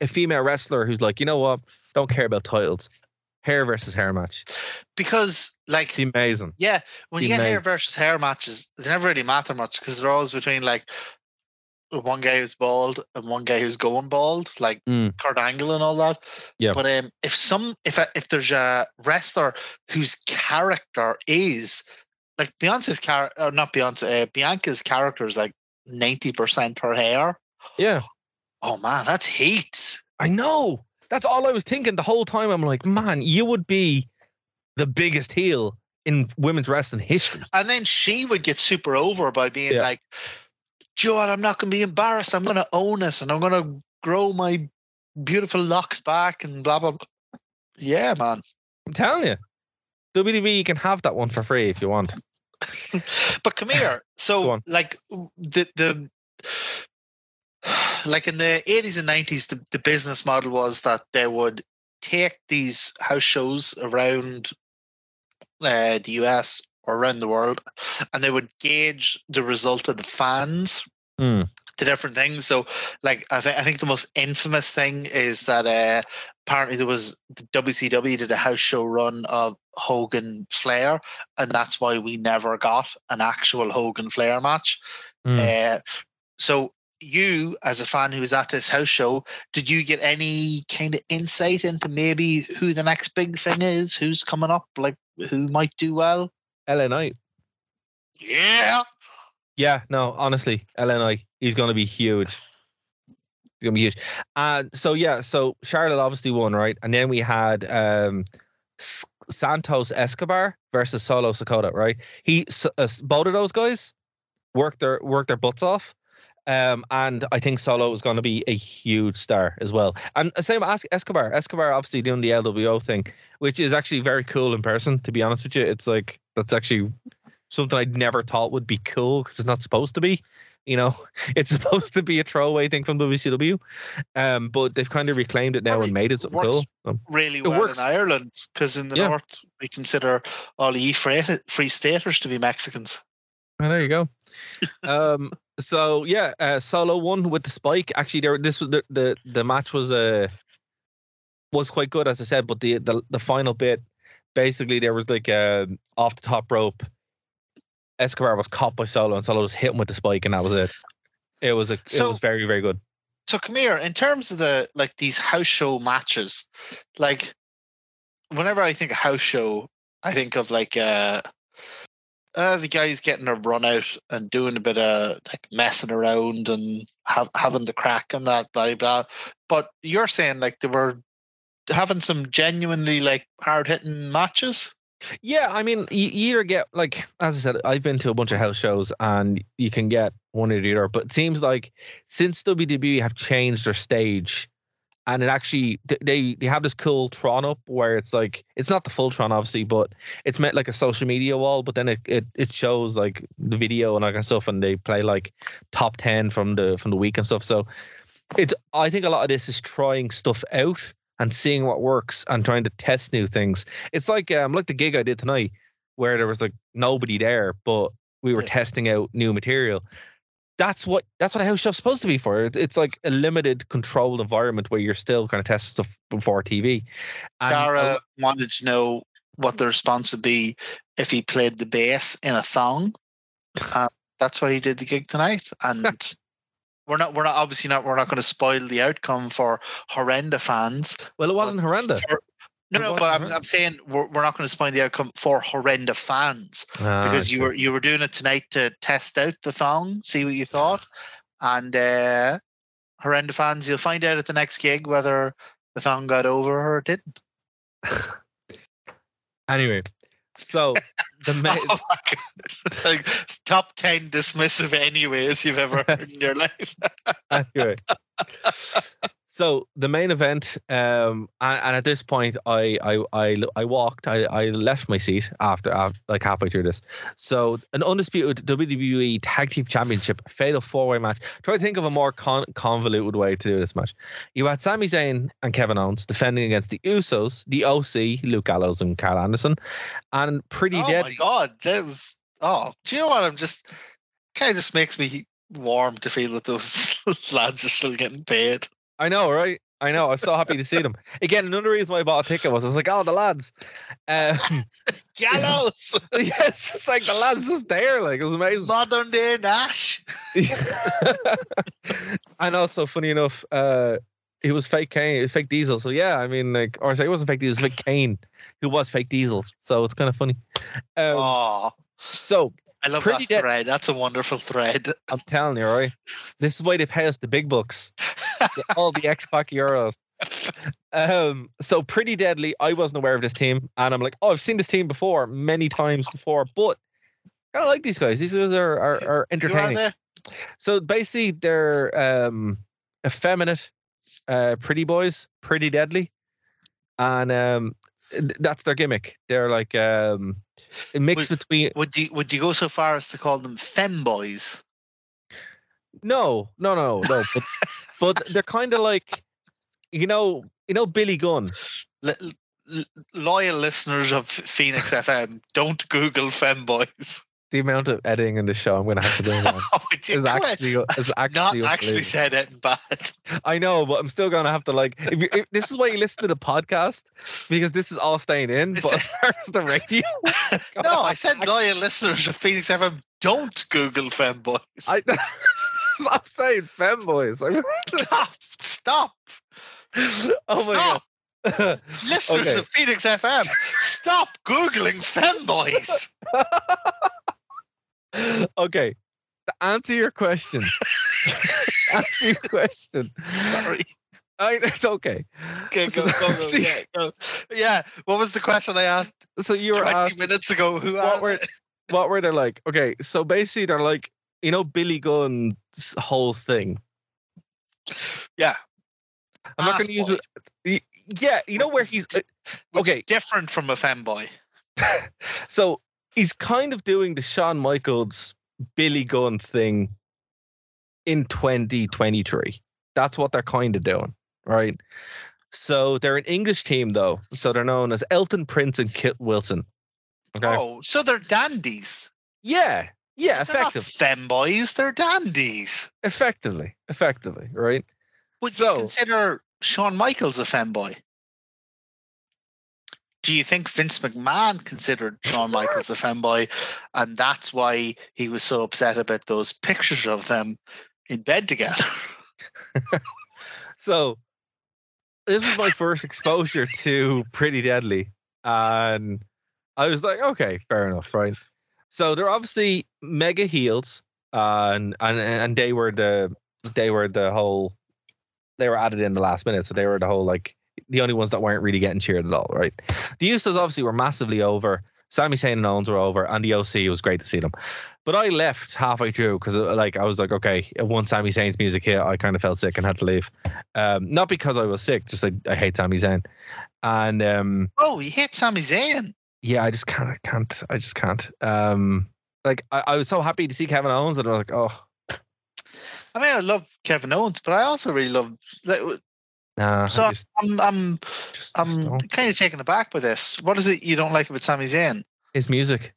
a female wrestler who's like, you know what? Don't care about titles. Hair versus hair match. Because like It's amazing. yeah, when you get hair versus hair matches, they never really matter much because they're always between like one guy who's bald and one guy who's going bald, like Mm. Kurt Angle and all that. Yeah. But um, if some if if there's a wrestler whose character is like Beyonce's character, or not Beyonce, uh, Bianca's character is like ninety percent her hair. Yeah, Oh man, that's heat. I know. That's all I was thinking the whole time. I'm like, man, you would be the biggest heel in women's wrestling history. And then she would get super over by being Yeah. like, "Do you know what? I'm not going to be embarrassed. I'm going to own it, and I'm going to grow my beautiful locks back, and blah blah." blah. Yeah, man. I'm telling you, WWE, you can have that one for free if you want. [LAUGHS] but come here. [LAUGHS] So, like the the [SIGHS] like in the 80s and 90s, the, the business model was that they would take these house shows around uh, the US or around the world, and they would gauge the result of the fans Hmm. to different things. So, like, I, th- I think the most infamous thing is that uh, apparently there was the WCW did a house show run of Hogan Flair, and that's why we never got an actual Hogan Flair match. Hmm. Uh, so, you as a fan who was at this house show, did you get any kind of insight into maybe who the next big thing is, who's coming up, like who might do well? LA Knight. Yeah. Yeah, no, honestly, LNI, he's going to be huge. He's going to be huge. Uh, so, yeah, so Charlotte obviously won, right? And then we had um, Santos Escobar versus Solo Sikoa, right? He s- uh, both of those guys worked their worked their butts off. Um, and I think Solo is going to be a huge star as well. And same as Escobar. Escobar obviously doing the LWO thing, which is actually very cool in person. To be honest with you, it's like that's actually something I never thought would be cool because it's not supposed to be. You know, [LAUGHS] it's supposed to be a throwaway thing from WCW, um, but they've kind of reclaimed it now Well, and made it something cool. Really It well works. in Ireland because in the Yeah. north we consider all the free, free staters to be Mexicans. Oh, there you go. [LAUGHS] um, so yeah, uh, solo won with the spike. Actually, there this was the the, the match was uh was quite good as I said, but the the, the final bit, basically there was like uh, off the top rope. Escobar was caught by Solo, and Solo was hit him with the spike, and that was it. It was a it was very very good. So come here, in terms of the like these house show matches, like whenever I think of house show, I think of like uh uh the guys getting a run out and doing a bit of like messing around and have, having the crack and that blah blah. But you're saying like they were having some genuinely like hard hitting matches. Yeah, I mean, you, either get like as I said, I've been to a bunch of house shows, and you can get one or the other. But it seems like since WWE have changed their stage, and it actually they they have this cool Tron up where it's like it's not the full Tron obviously, but it's meant like a social media wall. But then it it, it shows like the video and all that kind of stuff, and they play like top ten from the from the week and stuff. So it's I think a lot of this is trying stuff out and seeing what works and trying to test new things. It's like um like the gig I did tonight where there was like nobody there, but we were testing out new material. That's what that's what a house show's supposed to be for. It's, it's like a limited controlled environment where you're still kind of testing stuff before TV. And a Darragh lo- wanted to know what the response would be if he played the bass in a thong. [LAUGHS] Uh, that's why he did the gig tonight, and [LAUGHS] we're not. We're not obviously not. We're not going to spoil the outcome for horrenda fans. well, it wasn't horrendous. For- no, no, but I'm. I'm saying we're, we're not going to spoil the outcome for horrenda fans Ah, because you were you were doing it tonight to test out the thong, see what you thought, and uh, horrenda fans, you'll find out at the next gig whether the thong got over or didn't. [LAUGHS] anyway. So [LAUGHS] the main, Oh [LAUGHS] like top ten dismissive anyways you've ever heard in your life. anyway. So the main event, um, and, and at this point, I I I, I walked, I, I left my seat after, after like halfway through this. So an undisputed WWE Tag Team Championship fatal four way match. Try to think of a more con- convoluted way to do this match. You had Sami Zayn and Kevin Owens defending against the Usos, the OC, Luke Gallows and Karl Anderson, and Pretty oh Dead. my god, that was oh. Do you know what? I'm just kind of just makes me warm to feel that those [LAUGHS] lads are still getting paid. I know, right? I know. I was so happy to see them. Again, another reason why I bought a ticket was I was like, oh, the lads. Um, [LAUGHS] Gallows, [LAUGHS] yes, it's like the lads just there. Like it was amazing. modern day Nash. [LAUGHS] and also, funny enough, uh, he was fake Kane. It was fake Diesel. So yeah, I mean, like, or sorry, it wasn't fake Diesel. It was fake Kane, who was fake Diesel. So it's kind of funny. Um, oh, So I love pretty that dead- thread. That's a wonderful thread. [LAUGHS] I'm telling you, right? This is why they pay us the big bucks. all the X Pac euros. Um, so pretty deadly. I wasn't aware of this team, and I'm like, oh, I've seen this team before, many times before, but I don't like these guys. These guys are are, are Who are entertaining. So basically, they're um, effeminate, uh, pretty boys, pretty deadly, and um, that's their gimmick. They're like um, a mix Would- between Would you would you go so far as to call them femboys? no, no, no, no, but [LAUGHS] but they're kind of like you know, you know, Billy Gunn. Li- l- loyal listeners of Phoenix FM, don't Google femboys. The amount of editing in the show I'm going to have to do now [LAUGHS] Oh, it is actually is actually not actually said it but. [LAUGHS] I know, but I'm still going to have to like. If you, if, this is why you listen to the podcast because this is all staying in. But as far as the radio, [LAUGHS] No, I said loyal listeners of Phoenix FM, don't Google femboys. I stop saying femboys. I- Stop! Stop! oh my Stop! god. Listeners Okay. of Phoenix FM, stop Googling femboys! Okay. To answer your question, [LAUGHS] answer your question. Sorry. I, it's okay. Okay, So- go, go, go. [LAUGHS] Yeah, go. yeah. What was the question I asked So you were 20 asked minutes ago? Who what were they? what were they like? Okay, so basically they're like you know Billy Gunn's whole thing. Yeah. I'm not going to use it. Yeah, you know where he's okay. different from a femboy. [LAUGHS] So he's kind of doing the Shawn Michaels Billy Gunn thing in 2023. That's what they're kind of doing, right? So they're an English team though. So they're known as Elton Prince and Kit Wilson. Okay. Oh, so they're dandies. Yeah. Yeah, They're not effective, femboys, they're dandies. effectively, effectively, right? Would So- you consider Shawn Michaels a femboy? Do you think Vince McMahon considered Shawn Michaels a femboy, and that's why he was so upset about those pictures of them in bed together? [LAUGHS] So this was my first exposure to Pretty Deadly, and I was like, okay, fair enough, right? So they're obviously mega heels, and and and they were the they were the whole they were added in the last minute, so they were the whole like the only ones that weren't really getting cheered at all, right? The Usos obviously were massively over. Sami Zayn and Owens were over, and the OC was great to see them. But I left halfway through because like I was like, okay, once Sami Zayn's music hit, I kind of felt sick and had to leave. Um, not because I was sick, just like I hate Sami Zayn, and um, oh, he hit Sami Zayn. yeah, I just can't, I can't, I just can't. Um, like I, I was so happy to see Kevin Owens, and I was like, oh, I mean, I love Kevin Owens, but I also really love. Like, nah, so just, I'm, I'm, just, just I'm don't. kind of taken aback by this. What is it you don't like about Sami Zayn? his music.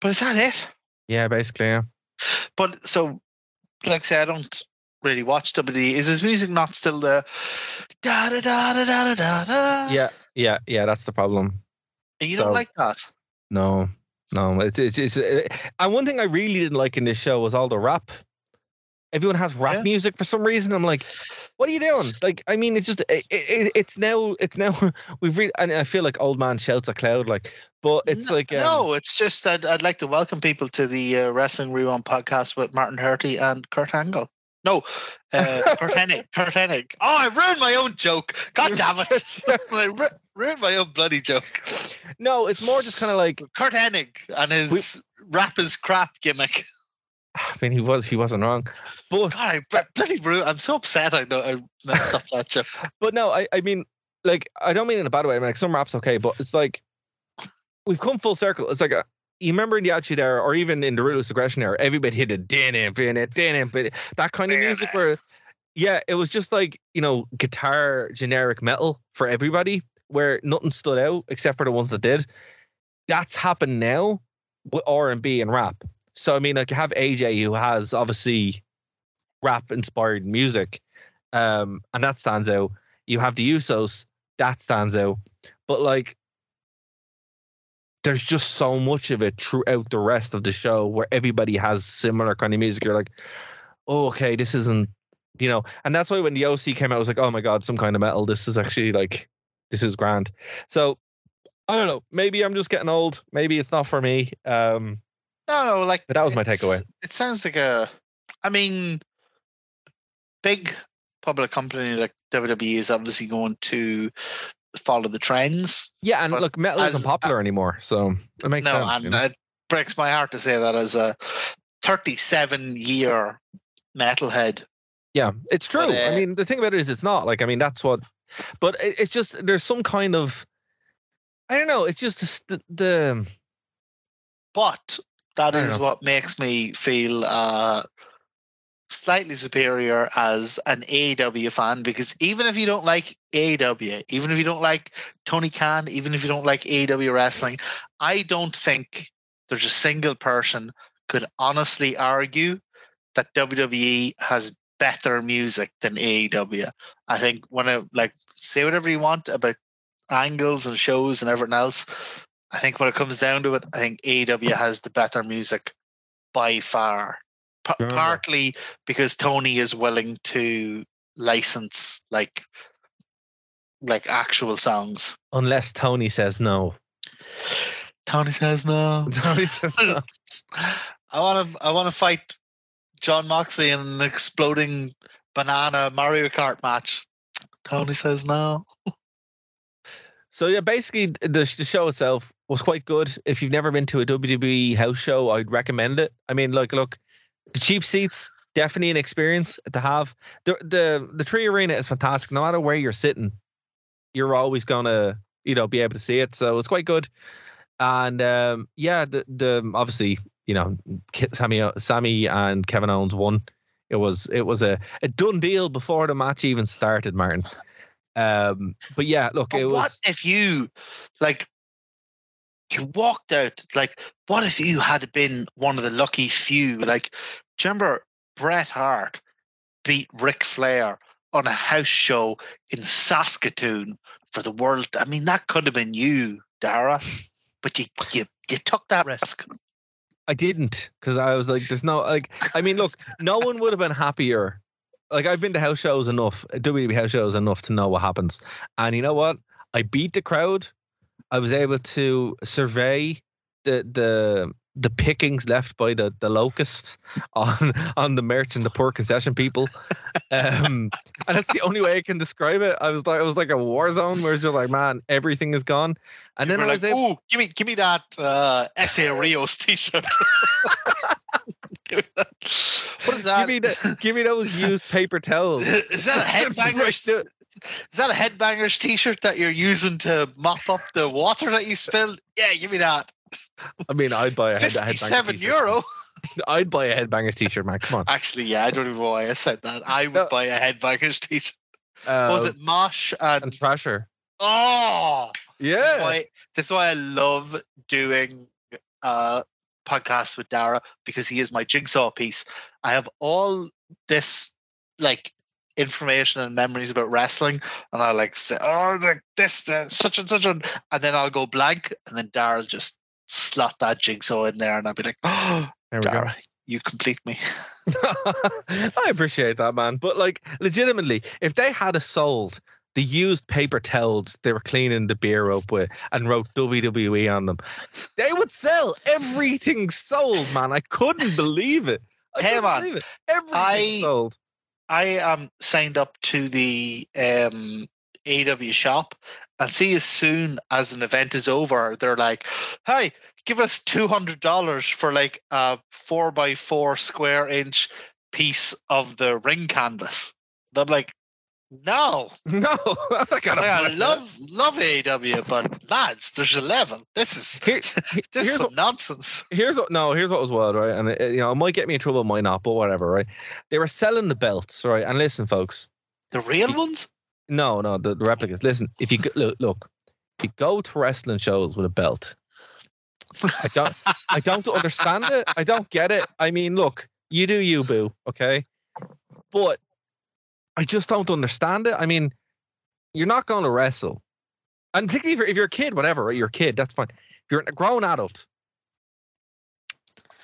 But is that it? Yeah, basically, yeah. But so, like I say, I don't really watch WWE. Is his music not still the da da da da da da da? Yeah, yeah, yeah. That's the problem. And you so- don't like that. No, no. It's it's, it's uh, and one thing I really didn't like in this show was all the rap. Everyone has rap Yeah. music for some reason. I'm like, what are you doing? Like, I mean, it's just it, it, it's now it's now [LAUGHS] we've re- and I feel like old man shouts a cloud. Like, but it's no, like um, no, it's just I'd, I'd like to welcome people to the uh, Wrestling Rewind podcast with Martin Hurty and Kurt Angle. No, uh, [LAUGHS] Curt Hennig. Curt Hennig. Oh, I ruined my own joke. God damn it! [LAUGHS] I ru- ruined my own bloody joke. no, it's more just kind of like Curt Hennig and his rap is crap gimmick. [SIGHS] I mean, he was he wasn't wrong, but God, I bl- bloody ru- I'm so upset. I know I messed up that joke. [LAUGHS] but no, I I mean, like I don't mean in a bad way. I mean, like some rap's okay, but it's like we've come full circle. It's like a, you remember in the Attitude Era, or even in the Ruthless Aggression Era, everybody hit a din it, din it, din it, but that kind of music where, yeah, it was just like you know guitar generic metal for everybody, where nothing stood out except for the ones that did. That's happened now with R and B and rap. So I mean, like you have AJ who has obviously rap inspired music, um, and that stands out. You have the Usos, that stands out. But like, there's just so much of it throughout the rest of the show where everybody has similar kind of music. You're like, oh, okay, this isn't, you know. And that's why when the OC came out, I was like, oh my god, some kind of metal. This is actually like, this is grand. So. I don't know. Maybe I'm just getting old. Maybe it's not for me. Um, No, no, like But that was my takeaway. It sounds like a, I mean, big public company like WWE is obviously going to follow the trends. yeah, and look, metal as- isn't popular anymore, so it makes no, sense. and you know? it breaks my heart to say that as a 37 year metalhead. Yeah, it's true. But, uh, I mean, the thing about it is, it's not like I mean, that's what. But it, it's just there's some kind of, I don't know. It's just the the But that is what makes me feel uh, slightly superior as an AEW fan because even if you don't like AEW, even if you don't like Tony Khan, even if you don't like AEW wrestling, I don't think there's a single person could honestly argue that WWE has better music than AEW. I think when I like say whatever you want about angles and shows and everything else, I think when it comes down to it, I think AEW has the better music by far. P- partly because Tony is willing to license like like actual songs. unless Tony says no. Tony says no. [LAUGHS] Tony says no. [LAUGHS] I want to. I want to fight Jon Moxley in an exploding banana Mario Kart match. Tony says no. So yeah, basically the, the show itself was quite good. If you've never been to a WWE house show, I'd recommend it. I mean, like, look, the cheap seats definitely an experience to have. The the the three arena is fantastic. No matter where you're sitting, you're always gonna you know be able to see it. So it's quite good. And um, yeah, the the obviously you know Sami Sami and Kevin Owens won. It was it was a, a done deal before the match even started, Martin. Um, but yeah, look, But it what if you like you walked out like what if you had been one of the lucky few? Like do you remember Bret Hart beat Ric Flair on a house show in Saskatoon for the world? I mean that could have been you, Darragh. But you you you took that risk. I didn't because I was like, there's no like. I mean, look, no one would have been happier. Like I've been to house shows enough, uh, WWE house shows enough to know what happens. And you know what? I beat the crowd. I was able to survey the the the pickings left by the the locusts [LAUGHS] on on the merch and the poor concession people. Um, and that's the only way I can describe it. I was like, it was like a war zone where it's just like, man, everything is gone. And then You I was like, able. "Ooh, give me give me that uh SA Rios t-shirt. [LAUGHS] Give me that. what is that? Give me the, give me those used paper towels. [LAUGHS] Is that a headbangers? Is that a headbangers t-shirt that you're using to mop up the water that you spilled? Yeah, give me that. I mean, I'd buy a head, headbangers Fifty-seven t-shirt. euro. [LAUGHS] I'd buy a headbangers t-shirt, man. Come on. Actually, yeah, I don't even know why I said that. I would No. buy a headbangers t-shirt. Uh, Was it Mosh and and Thrasher? oh? Yeah. why that's why I love doing uh podcasts with Darragh because he is my jigsaw piece. I have all this like information and memories about wrestling, and I like say, oh, like this, uh, such and such, and, and then I'll go blank, and then Darragh will just slot that jigsaw in there, and I'll be like, oh, we go. Darragh, you complete me. [LAUGHS] I appreciate that, man. But like, legitimately, if they had a sold the used paper towels they were cleaning the beer up with and wrote WWE on them, they would sell. Everything sold, man. I couldn't believe it. I Hey, man, believe it. Everything I- sold. I am signed up to the um, AW shop and see as soon as an event is over, they're like, "Hey, give us two hundred dollars for like a four by four square inch piece of the ring canvas." And I'm like, "No, No, [LAUGHS] I, I that. love love AW, but lads, there's a level. This is Here- [LAUGHS] this is some what- nonsense." here's what no here's what was wild right? And it, you know it might get me in trouble might not but whatever right? They were selling the belts right? And listen folks. The real ones? no no the, the replicas. Listen if you look look if you go to wrestling shows with a belt i don't i don't understand it. I don't get it. I mean look you do you boo okay? But i just don't understand it i mean you're not going to wrestle and particularly if you're, if you're a kid whatever you're a kid that's fine if you're a grown adult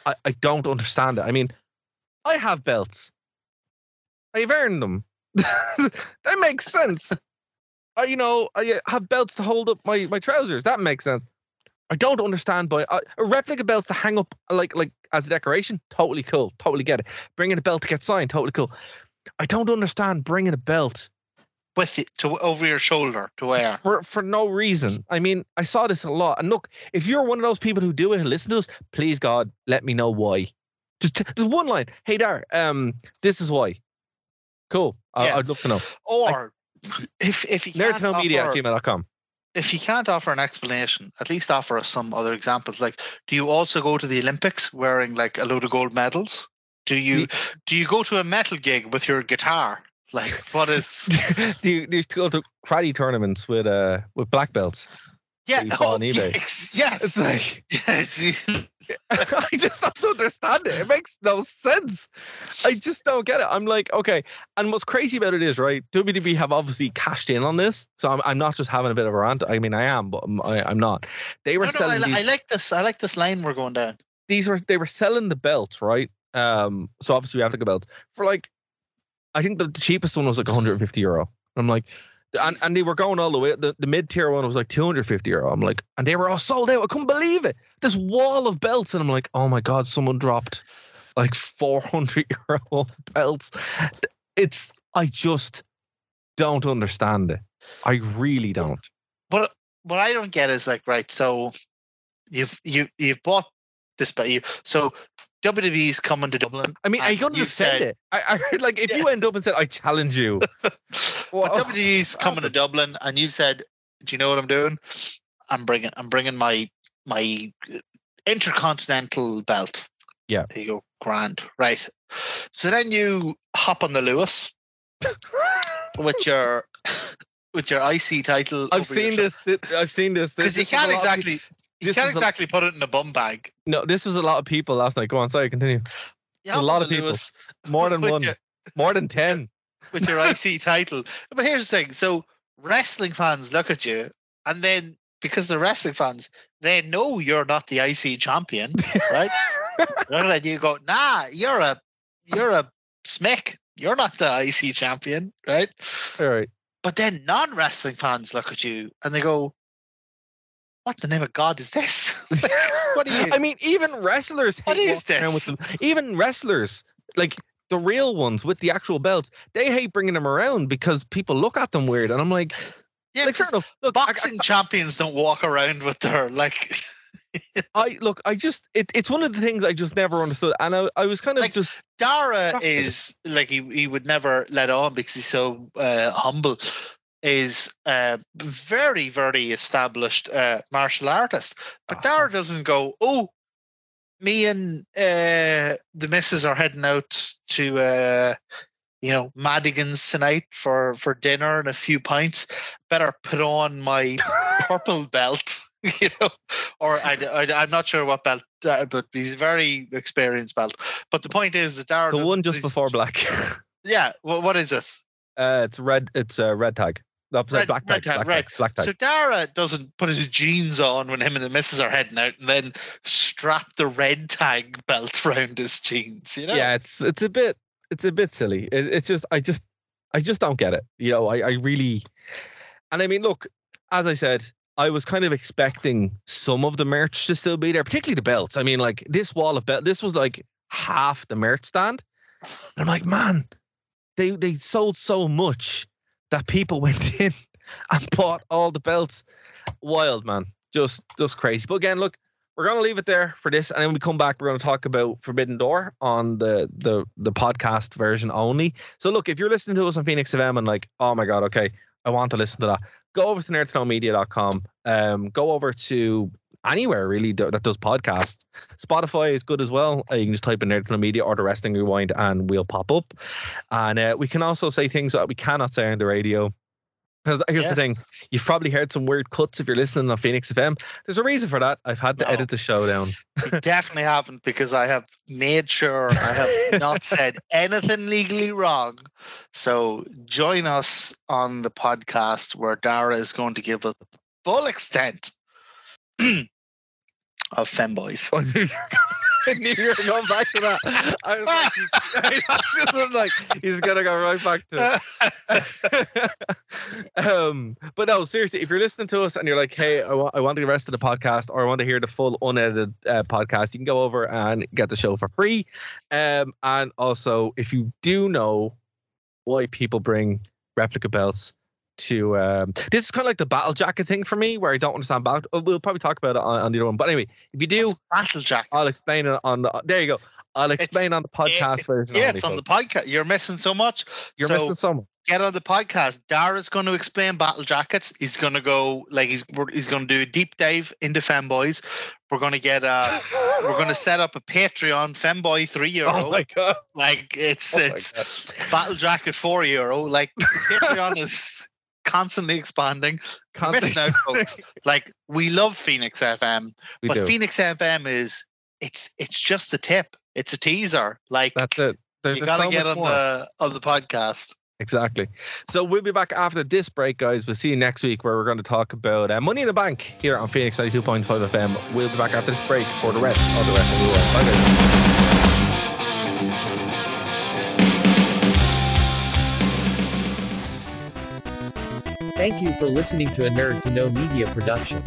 I, I don't understand it. I mean, I have belts. I've earned them. [LAUGHS] that makes sense. I, you know, I uh, have belts to hold up my, my trousers. That makes sense. I don't understand but uh, a replica belt to hang up like like as a decoration. Totally cool. Totally get it. Bringing a belt to get signed. Totally cool. I don't understand bringing a belt With it to over your shoulder to wear. for for no reason. I mean, I saw this a lot. And look, if you're one of those people who do it and listen to us, please God, let me know why. Just one line. Hey there, um, this is why. Cool. I, Yeah. I'd love to know. Or if if you can't Nerdtoknowmedia at offer- gmail.com. if you can't offer an explanation, at least offer us some other examples. Like, do you also go to the Olympics wearing like a load of gold medals? Do you do you go to a metal gig with your guitar? Like, what is? do you do you go to karate tournaments with uh with black belts? Yeah, you bought on oh, yes, yes, It's like [LAUGHS] yes. [LAUGHS] I just don't understand it. It makes no sense. I just don't get it. I'm like, okay. And what's crazy about it is, right? WWE have obviously cashed in on this, so I'm, I'm not just having a bit of a rant. I mean, I am, but I'm, I, I'm not. They were No, no, I, selling li- these, I like this. I like this line we're going down. these were they were selling the belts, right? Um, so obviously we have to go belts for like, I think the, cheapest one was like 150 euro. I'm like, and, and they were going all the way. The, the mid tier one was like 250 euro. I'm like, and they were all sold out. I couldn't believe it. This wall of belts, and I'm like, oh my god, someone dropped like 400 [LAUGHS] euro belts. It's I just don't understand it. I really don't. But what I don't get is like, right, so you've you you've bought this but you so WWE's coming to Dublin. I mean, I couldn't you've said it. I, I [LAUGHS] like if you end up and said, "I challenge you." [LAUGHS] but Well, [LAUGHS] WWE's coming to? Dublin, and you've said, "Do you know what I'm doing? I'm bringing I'm bringing my my uh, intercontinental belt." Yeah. there you go, grand, right? So then you hop on the Luas with your with your IC title. I've seen this. th- I've seen this. because you This was a can't exactly you can't was a- exactly put it in a bum bag. no, this was a lot of people last night. Go on, sorry, continue. You A lot of people. Luas More than [LAUGHS] one, your- more than ten. with your IC [LAUGHS] title. But here's the thing: so wrestling fans look at you, and then because they're wrestling fans, they know you're not the IC champion, right? [LAUGHS] and then you go, "Nah, you're a you're a smick. You're not the IC champion, right?" All right. But then non-wrestling fans look at you and they go, "What the name of God is this? [LAUGHS] what are you?" I mean, even wrestlers. What hate is walking around with this? them. Even wrestlers, like the real ones with the actual belts, they hate bringing them around because people look at them weird. And I'm like, yeah, like fair because enough. Look, I- I- boxing champions don't walk around with their like. [LAUGHS] I look, I just it, it's one of the things I just never understood, and I, I was kind of Like, just Darragh is like he, he would never let on because he's so uh, humble. Is a very very established uh, martial artist, but Uh-huh. Darragh doesn't go. Oh, me and uh, the missus are heading out to uh, you know Madigan's tonight for for dinner and a few pints. Better put on my [LAUGHS] purple belt, [LAUGHS] you know, or I, I, am not sure what belt, uh, but he's a very experienced belt. But the point is that Darragh, the one just before black. [LAUGHS] Yeah, well, what is this? uh, it's red. It's uh, red tag. Oh, no, it's Red- black red tag, black. Black tag. So Darragh doesn't put his jeans on when him and the missus are heading out, and then strap the red tag belt [LAUGHS] round his jeans. You know? Yeah, it's it's a bit it's a bit silly. It, it's just I just I just don't get it. You know, I I really, and I mean, look, as I said, I was kind of expecting some of the merch to still be there, particularly the belts. I mean, like this wall of belt, this was like half the merch stand. And I'm like, man, they they sold so much that people [LAUGHS] went in and bought all the belts. Wild man, just just crazy. But again, look, we're gonna leave it there for this, and then we come back, we're gonna talk about Forbidden Door on the the the podcast version only. So look, if you're listening to us on Phoenix FM and like, oh my god, okay, I want to listen to that, go over to nerdtoknowmedia.com. Um, go over to anywhere really that does podcasts. Spotify is good as well. Uh, you can just type in Nerd Media or the Wrestling Rewind, and we'll pop up. And uh, we can also say things that we cannot say on the radio. Because here's Yeah. the thing, you've probably heard some weird cuts if you're listening on Phoenix FM. There's a reason for that. I've had to No. edit the show down. Definitely haven't because I have made sure I have not [LAUGHS] said anything legally wrong. So join us on the podcast where Darragh is going to give us the full extent [CLEARS THROAT] of femboys. I knew you were going back to that. I was like, he's, [LAUGHS] I like, he's gonna go right back to it. [LAUGHS] um, but no, seriously, if you're listening to us and you're like, hey, I want, I want the rest of the podcast or I want to hear the full unedited uh, podcast, you can go over and get the show for free. Um, and also, if you do know why people bring replica belts to um, this is kind of like the battle jacket thing for me, where I don't understand battle. oh, We'll probably talk about it on, on the other one, but anyway, if you do, Battle Jack. I'll explain it on the. There you go. I'll explain on the podcast it- version. Yeah, it's on the podcast. You're missing so much. You're so missing some. get on the podcast. Darragh's going to explain battle jackets. He's going to go like he's he's going to do a deep dive into femboys. We're going to get uh we're going to set up a Patreon femboy three euro. Oh my god! like it's Oh it's battle jacket four euro. Like Patreon is constantly expanding. You're out, folks. Like we love Phoenix FM, we but do. Phoenix FM is it's it's just the tip. It's a teaser. Like That's it. There's, you got to so get on more. the on the podcast. Exactly. So we'll be back after this break, guys. We'll see you next week where we're going to talk about uh, Money in the Bank here on Phoenix 92.5 FM. We'll be back after this break for the rest of the rest of the world. Bye, guys. Thank you for listening to a Nerd to Know media production.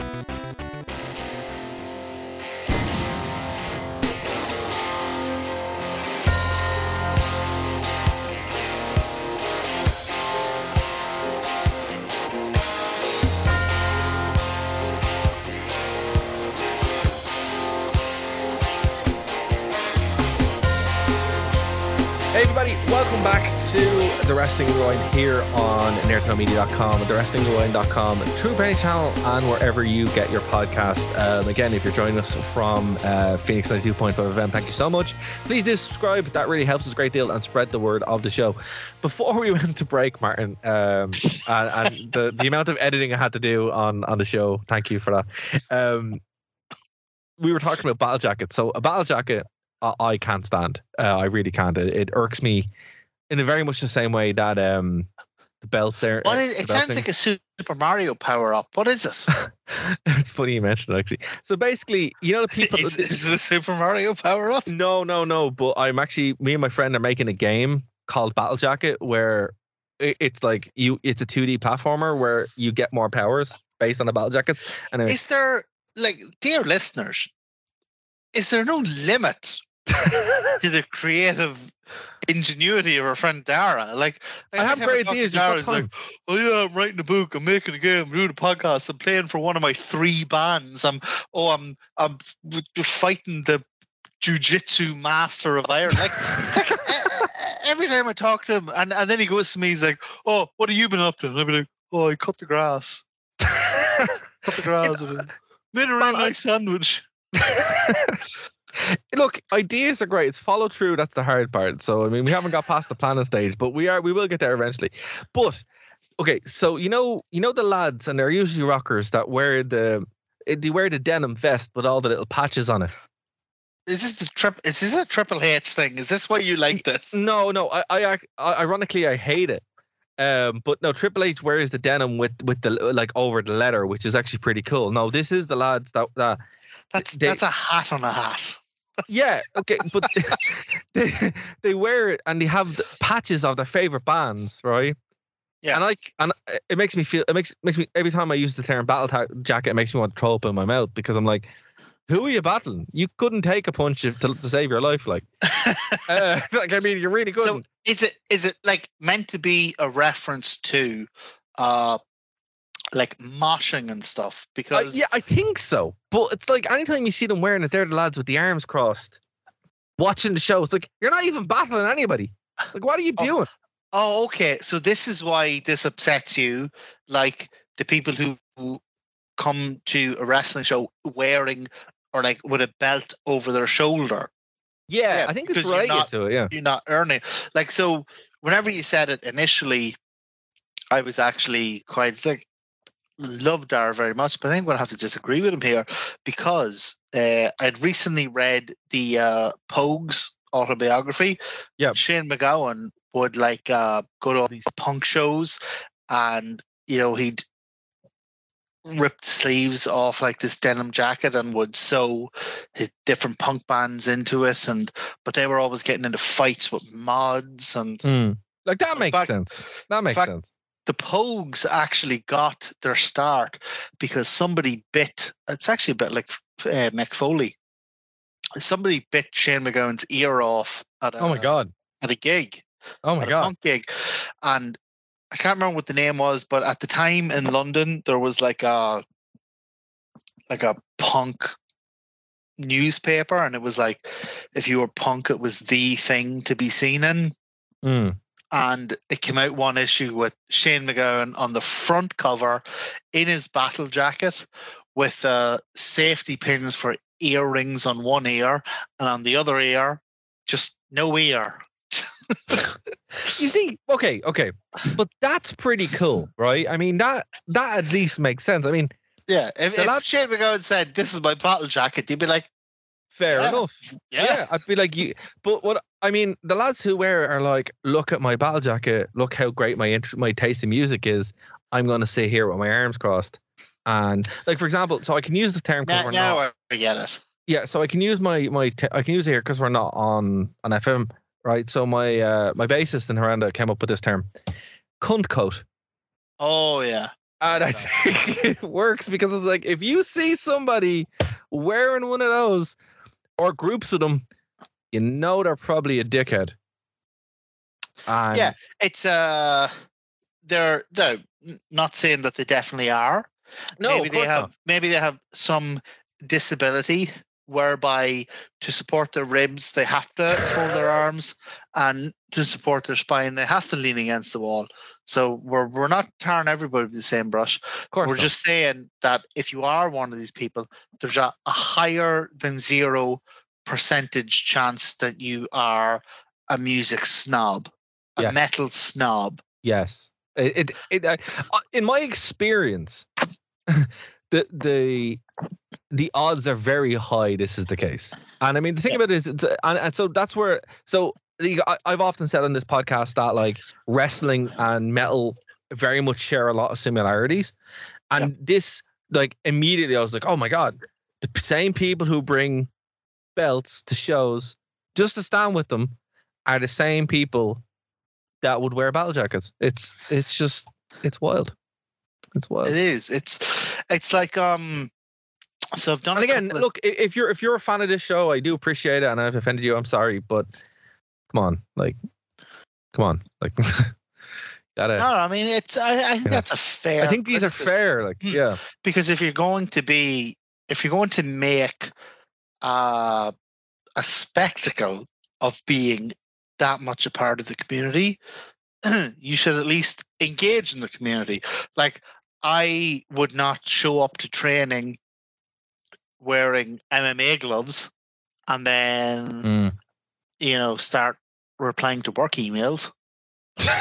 Hey everybody, welcome back the Wrestling Rewind here on nerdtomedia.com, thewrestlingrewind.com, True Penny Channel, and wherever you get your podcast. Um, again, if you're joining us from uh, Phoenix 92.5 FM, thank you so much. Please do subscribe. That really helps us a great deal and spread the word of the show. Before we [LAUGHS] went to break, Martin, um, and, and the, the amount of editing I had to do on, on the show, thank you for that. Um, we were talking about battle jackets. So a battle jacket I, I can't stand. Uh, I really can't. It, it irks me in a very much the same way that um the belts are. What is, it sounds like a Super Mario power up. What is it? [LAUGHS] it's funny you mentioned it actually. So basically, you know the people. is, is it a Super Mario power up? no, no, no. But I'm actually me and my friend are making a game called Battle Jacket where it's like you. It's a 2D platformer where you get more powers based on the battle jackets. And is there like, dear listeners, is there no limit [LAUGHS] to the creative ingenuity of our friend Darragh? Like, I have great time talk to ideas. Darragh, Just like, oh yeah, I'm writing a book, I'm making a game, I'm doing a podcast, I'm playing for one of my three bands. I'm oh, I'm I'm fighting the jujitsu master of Ireland. Like, like, every time I talk to him, and, and then he goes to me, he's like, oh, what have you been up to? And I'll be like, oh, I cut the grass, [LAUGHS] cut the grass, made a really nice sandwich. [LAUGHS] Look, ideas are great. It's follow through. That's the hard part. So I mean, we haven't got past the planning stage, but we are. We will get there eventually. But okay, so you know, you know the lads, and they're usually rockers that wear the eh, they wear the denim vest with all the little patches on it. Is this the trip? Is this a Triple H thing? Is this why you like this? No, no. I, I, I ironically, I hate it. Um, but no, Triple H wears the denim with with the like over the leather, which is actually pretty cool. No, this is the lads that that That's they- that's a hat on a hat. Yeah, okay, but [LAUGHS] they they wear it and they have the patches of their favorite bands, right? Yeah. and like, and it makes me feel. It makes makes me every time I use the term battle ta- jacket, it makes me want to throw up in my mouth because I'm like, who are you battling? You couldn't take a punch if, to, to save your life, like. [LAUGHS] uh, [LAUGHS] like I mean, you're really good. So is it is it like meant to be a reference to uh like moshing and stuff? Uh, Because yeah, I think so. But it's like anytime you see them wearing it, they're the lads with the arms crossed, watching the show. It's like you're not even battling anybody. Like, what are you Oh, doing? oh okay, so this is why this upsets you, like the people who, who come to a wrestling show wearing or like with a belt over their shoulder. Yeah, yeah, I think it's you're not- to it. Yeah. You're not earning like so. Whenever you said it initially, I was actually quite like loved Dar very much, but I think I'm gonna have to disagree with him here because uh, I'd recently read the uh, Pogues autobiography. Yeah. Shane MacGowan would like uh, go to all these punk shows, and you know he'd rip the sleeves off like this denim jacket and would sew his different punk bands into it and but they were always getting into fights with mods and Mm. Like that makes fact- sense. That makes fact- sense. The Pogues actually got their start because somebody bit. It's actually a bit like uh, Mick Foley. Somebody bit Shane MacGowan's ear off at a, Oh my god. at a gig, Oh my god. punk gig, and I can't remember what the name was, but at the time in London there was like a like a punk newspaper, and it was like if you were punk, it was the thing to be seen in Mm. And it came out one issue with Shane MacGowan on the front cover in his battle jacket with uh, safety pins for earrings on one ear and on the other ear just no ear. [LAUGHS] You see, okay, okay, but that's pretty cool, right? I mean, that that at least makes sense. I mean, Yeah, if, if that- Shane MacGowan said this is my battle jacket, you'd be like, fair Yeah. enough. yeah, I'd be like you. But what I mean, the lads who wear it are like, look at my battle jacket. Look how great my int- my taste in music is. I'm going to sit here with my arms crossed, and like for example, so I can use the term now, we're now not. I get it. Yeah, so I can use my my t- I can use it here because we're not on an FM, right? So my uh my bassist in Miranda came up with this term, cunt coat. Oh yeah, And I think [LAUGHS] it works because it's like if you see somebody wearing one of those or groups of them, you know they're probably a dickhead. And Yeah. it's uh, they're they're not saying that they definitely are. no, maybe they have not. maybe they have some disability whereby to support their ribs they have to fold their arms, and to support their spine they have to lean against the wall. So we're we're not tarring everybody with the same brush. Of course, We're not. just saying that if you are one of these people, there's a, a higher than zero percentage chance that you are a music snob, a Yes. metal snob. Yes. It, it, it I- uh, in my experience, [LAUGHS] the the the odds are very high. This is the case, and I mean the thing Yeah. about it is, it's, uh, and, and so that's where. So I've often said on this podcast that like wrestling and metal very much share a lot of similarities, and this like immediately I was like, oh my god, the same people who bring belts to shows just to stand with them are the same people that would wear battle jackets. It's it's just it's wild. It's wild. It is. It's it's like um. So I've done. And again, look, if you're if you're a fan of this show, I do appreciate it, and I've offended you. I'm sorry, but come on, like, come on, like, [LAUGHS] gotta. No, I mean it's. I, I think Yeah. that's a fair. I think these are fair. Like, Hmm. yeah, because if you're going to be, if you're going to make uh, a spectacle of being that much a part of the community, [CLEARS THROAT] you should at least engage in the community. Like I would not show up to training wearing MMA gloves and then Mm. you know start replying to work emails. [LAUGHS]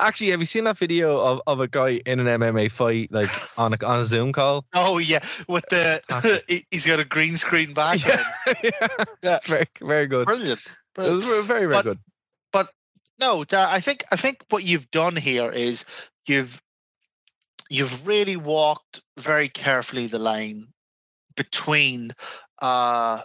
Actually, have you seen that video of, of a guy in an MMA fight, like [LAUGHS] on a on a Zoom call? Oh yeah, with the [LAUGHS] he- he's got a green screen background. yeah, Yeah. very very good. Brilliant. It brilliant. was very very But- good. But no, I think I think what you've done here is you've you've really walked very carefully the line between uh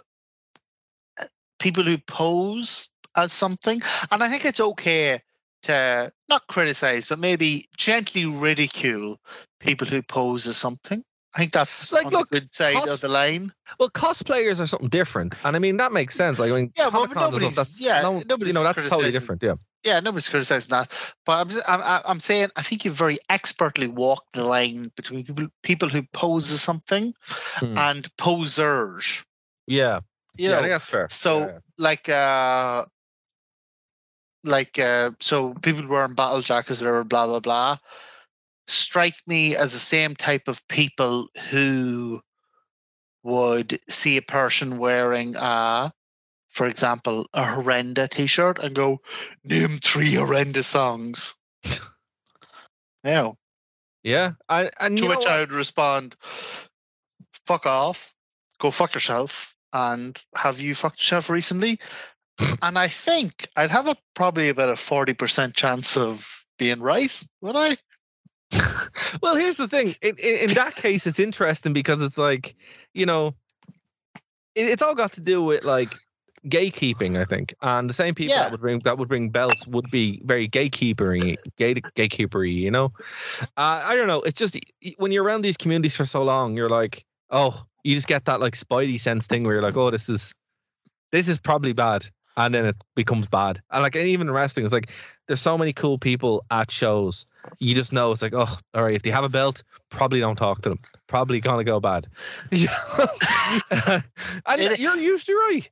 people who pose as something, and I think it's okay to not criticize, but maybe gently ridicule people who pose as something. I think that's Like, on look, the good side cos- of the line. Well, cosplayers are something different, and I mean that makes sense. Like, I mean, Yeah, well, nobody's- that's yeah, no, you know, that's totally different. Yeah. Yeah, nobody's criticizing that, but I'm just, I'm I'm saying I think you've very expertly walked the line between people people who pose as something Hmm. and posers. Yeah, You yeah, know, that's fair. so Yeah, yeah. like uh, like uh, so people wearing battle jackets, or whatever, blah blah blah, strike me as the same type of people who would see a person wearing uh for example, a horrenda t-shirt and go, name three horrendous songs. Yeah. yeah, I, and To which? I would respond, fuck off, go fuck yourself, and have you fucked yourself recently? [LAUGHS] and I think I'd have a probably about a 40% chance of being right, would I? well, here's the thing. In, in, in that case, it's interesting because it's like, you know, it, it's all got to do with like gatekeeping, I think. And the same people Yeah. that would bring that would bring belts would be very gatekeepery, gate gatekeepery. You know, uh, I don't know. It's just when you're around these communities for so long, you're like, oh, you just get that like spidey sense thing where you're like, oh, this is this is probably bad. And then it becomes bad. And like and even wrestling, it's like there's so many cool people at shows you just know it's like, oh, all right, if they have a belt, probably don't talk to them. Probably gonna go bad. [LAUGHS] [LAUGHS] And It- you're usually right.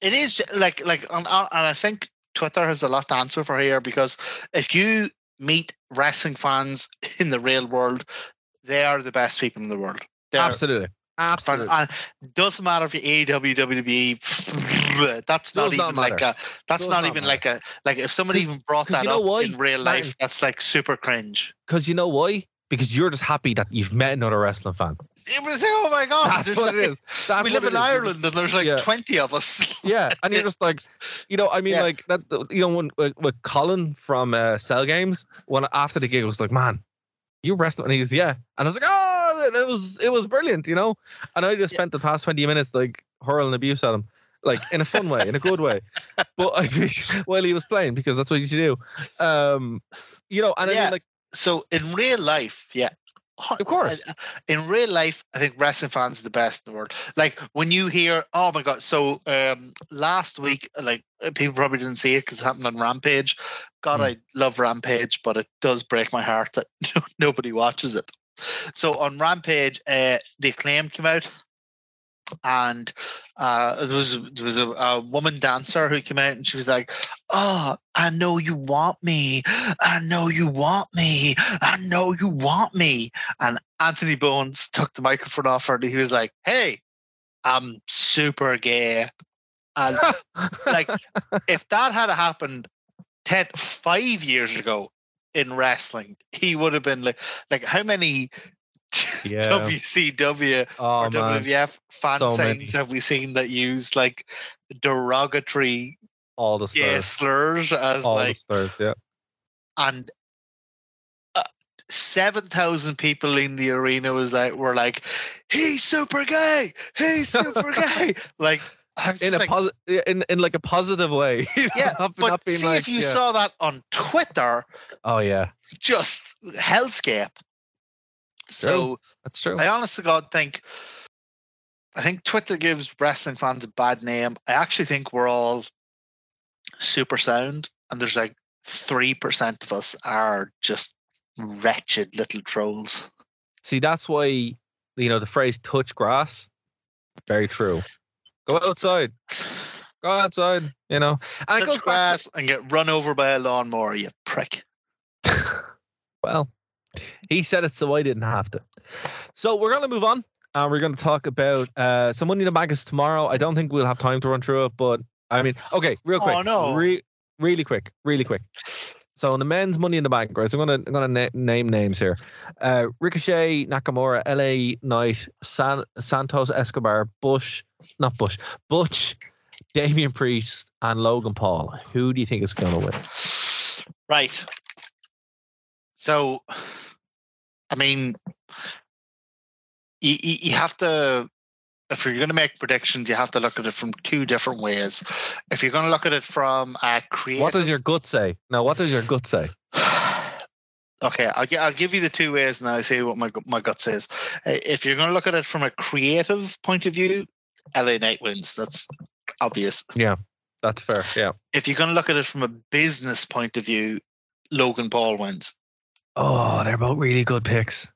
it is like like on, on- uh, and I think Twitter has a lot to answer for here because if you meet wrestling fans [LAUGHS] in the real world, they are the best people in the world. They're, Absolutely. Absolutely. and doesn't matter if you're AEW, WWE. [LAUGHS] That's not even like a. That's not, not even matter. like a. Like if somebody even brought that you know up why, in real life, that's like super cringe. Because you know why? Because you're just happy that you've met another wrestling fan. It was like, oh my god! That's what it like- is. [LAUGHS] That's we live in is. Ireland, and there's like Yeah. twenty of us. [LAUGHS] Yeah, and you're just like, you know, I mean, Yeah. like that. You know, when with, with Colin from uh, Cell Games, when after the gig, I was like, man, you wrestling? And he was, yeah, and I was like, oh, and it was it was brilliant, you know. And I just Yeah. spent the past twenty minutes like hurling abuse at him, like in a fun way, in a good way. But I [LAUGHS] while he was playing, because that's what you should do. Um, you know, and I Yeah. mean, like, So in real life, yeah. Of course. Uh, In real life, I think wrestling fans are the best in the world. Like when you hear, oh my god! So um, last week, like uh, people probably didn't see it because it happened on Rampage. God, Hmm. I love Rampage, but it does break my heart that [LAUGHS] nobody watches it. So on Rampage, uh, the Acclaimed came out and uh, there was there was a, a woman dancer who came out and she was like, "Oh, I know you want me. I know you want me. I know you want me." And Anthony Bowens took the microphone off her and he was like, "Hey, I'm super gay." And [LAUGHS] like, if that had happened 10, five years ago in wrestling, he would have been like, like how many [LAUGHS] Yeah. WCW Oh or man, WWF fan so signs many. have we seen that use like derogatory all the gay stars, slurs as all like stars. Yeah. and uh, seven thousand people in the arena was like were like he's super gay he's super [LAUGHS] gay like In a like, positive, in in like a positive way. [LAUGHS] yeah Not- but not see like, if you yeah. saw that on Twitter Oh yeah, just hellscape so that's true. I honestly God think I think Twitter gives wrestling fans a bad name. I actually think we're all super sound, and there's like three percent of us are just wretched little trolls. See, that's why you know the phrase "touch grass." Very true. Go outside. Go outside. You know, and Touch grass and get run over by a lawnmower, you prick. [LAUGHS] Well, he said it, so I didn't have to. So we're going to move on, and we're going to talk about uh, some money in the bank is tomorrow. I don't think we'll have time to run through it, but I mean, okay, real quick. Oh, no. Re- really quick, really quick. So in the men's money in the bank? So I'm gonna I'm gonna na- name names here. Uh, Ricochet, Nakamura, LA Knight, San- Santos Escobar, Bush, not Bush, Butch, Damian Priest, and Logan Paul. Who do you think is to win? Right. So, I mean, you, you you have to, if you're going to make predictions, you have to look at it from two different ways. If you're going to look at it from a creative, What does your gut say? No, what does your gut say? [SIGHS] okay, I'll, I'll give you the two ways and I'll say what my, my gut says. If you're going to look at it from a creative point of view, LA Knight wins. That's obvious. Yeah, that's fair. Yeah. If you're going to look at it from a business point of view, Logan Paul wins. Oh, they're both really good picks.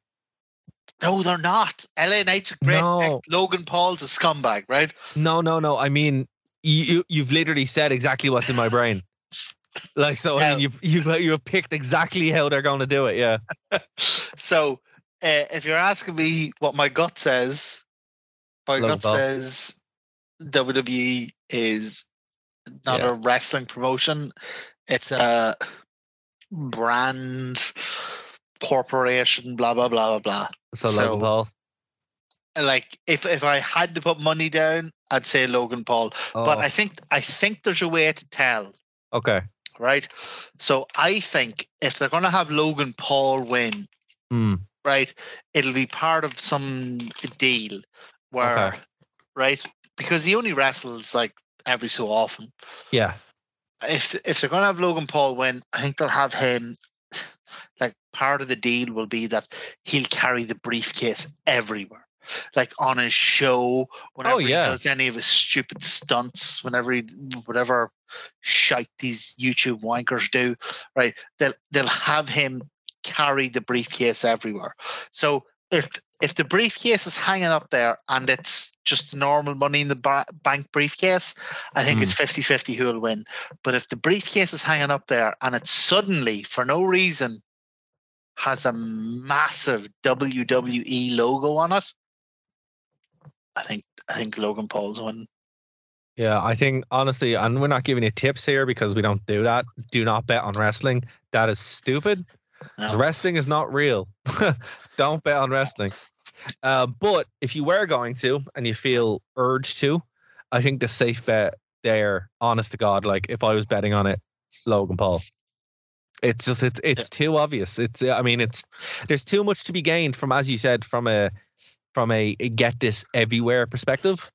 No, they're not. LA Knight's a great No. Logan Paul's a scumbag, right? No, no, no. I mean, you, you you've literally said exactly what's in my brain. [LAUGHS] Like so, I mean, you've you've you've picked exactly how they're going to do it. Yeah. [LAUGHS] So, uh, if you're asking me what my gut says, my Logan gut Paul. says WWE is not Yeah. a wrestling promotion. It's a brand corporation, blah, blah, blah, blah, blah. So, So- Logan Paul. Like if, if I had to put money down, I'd say Logan Paul. But Oh, I think I think there's a way to tell. okay. right? So I think if they're going to have Logan Paul win, Hmm. right, it'll be part of some deal where, Okay. right, because he only wrestles like every so often. Yeah. If if they're going to have Logan Paul win, I think they'll have him. Part of the deal will be that he'll carry the briefcase everywhere. Like on his show, oh, whenever yeah. he does any of his stupid stunts, whenever he whatever shite these YouTube wankers do, right? They'll they'll have him carry the briefcase everywhere. So if if the briefcase is hanging up there and it's just normal money in the ba- bank briefcase, I think it's 50-50 who will win. But if the briefcase is hanging up there and it's suddenly, for no reason, has a massive WWE logo on it, I think I think Logan Paul's one. Yeah. I think honestly, and we're not giving you tips here because we don't do that. Do not bet on wrestling. That is stupid. No. Wrestling is not real. [LAUGHS] don't bet on wrestling. Uh, but if you were going to and you feel urged to, I think the safe bet there, honest to God, like if I was betting on it, Logan Paul. It's just it's it's too obvious. It's uh, I mean it's there's too much to be gained from as you said from a from a, get this everywhere perspective.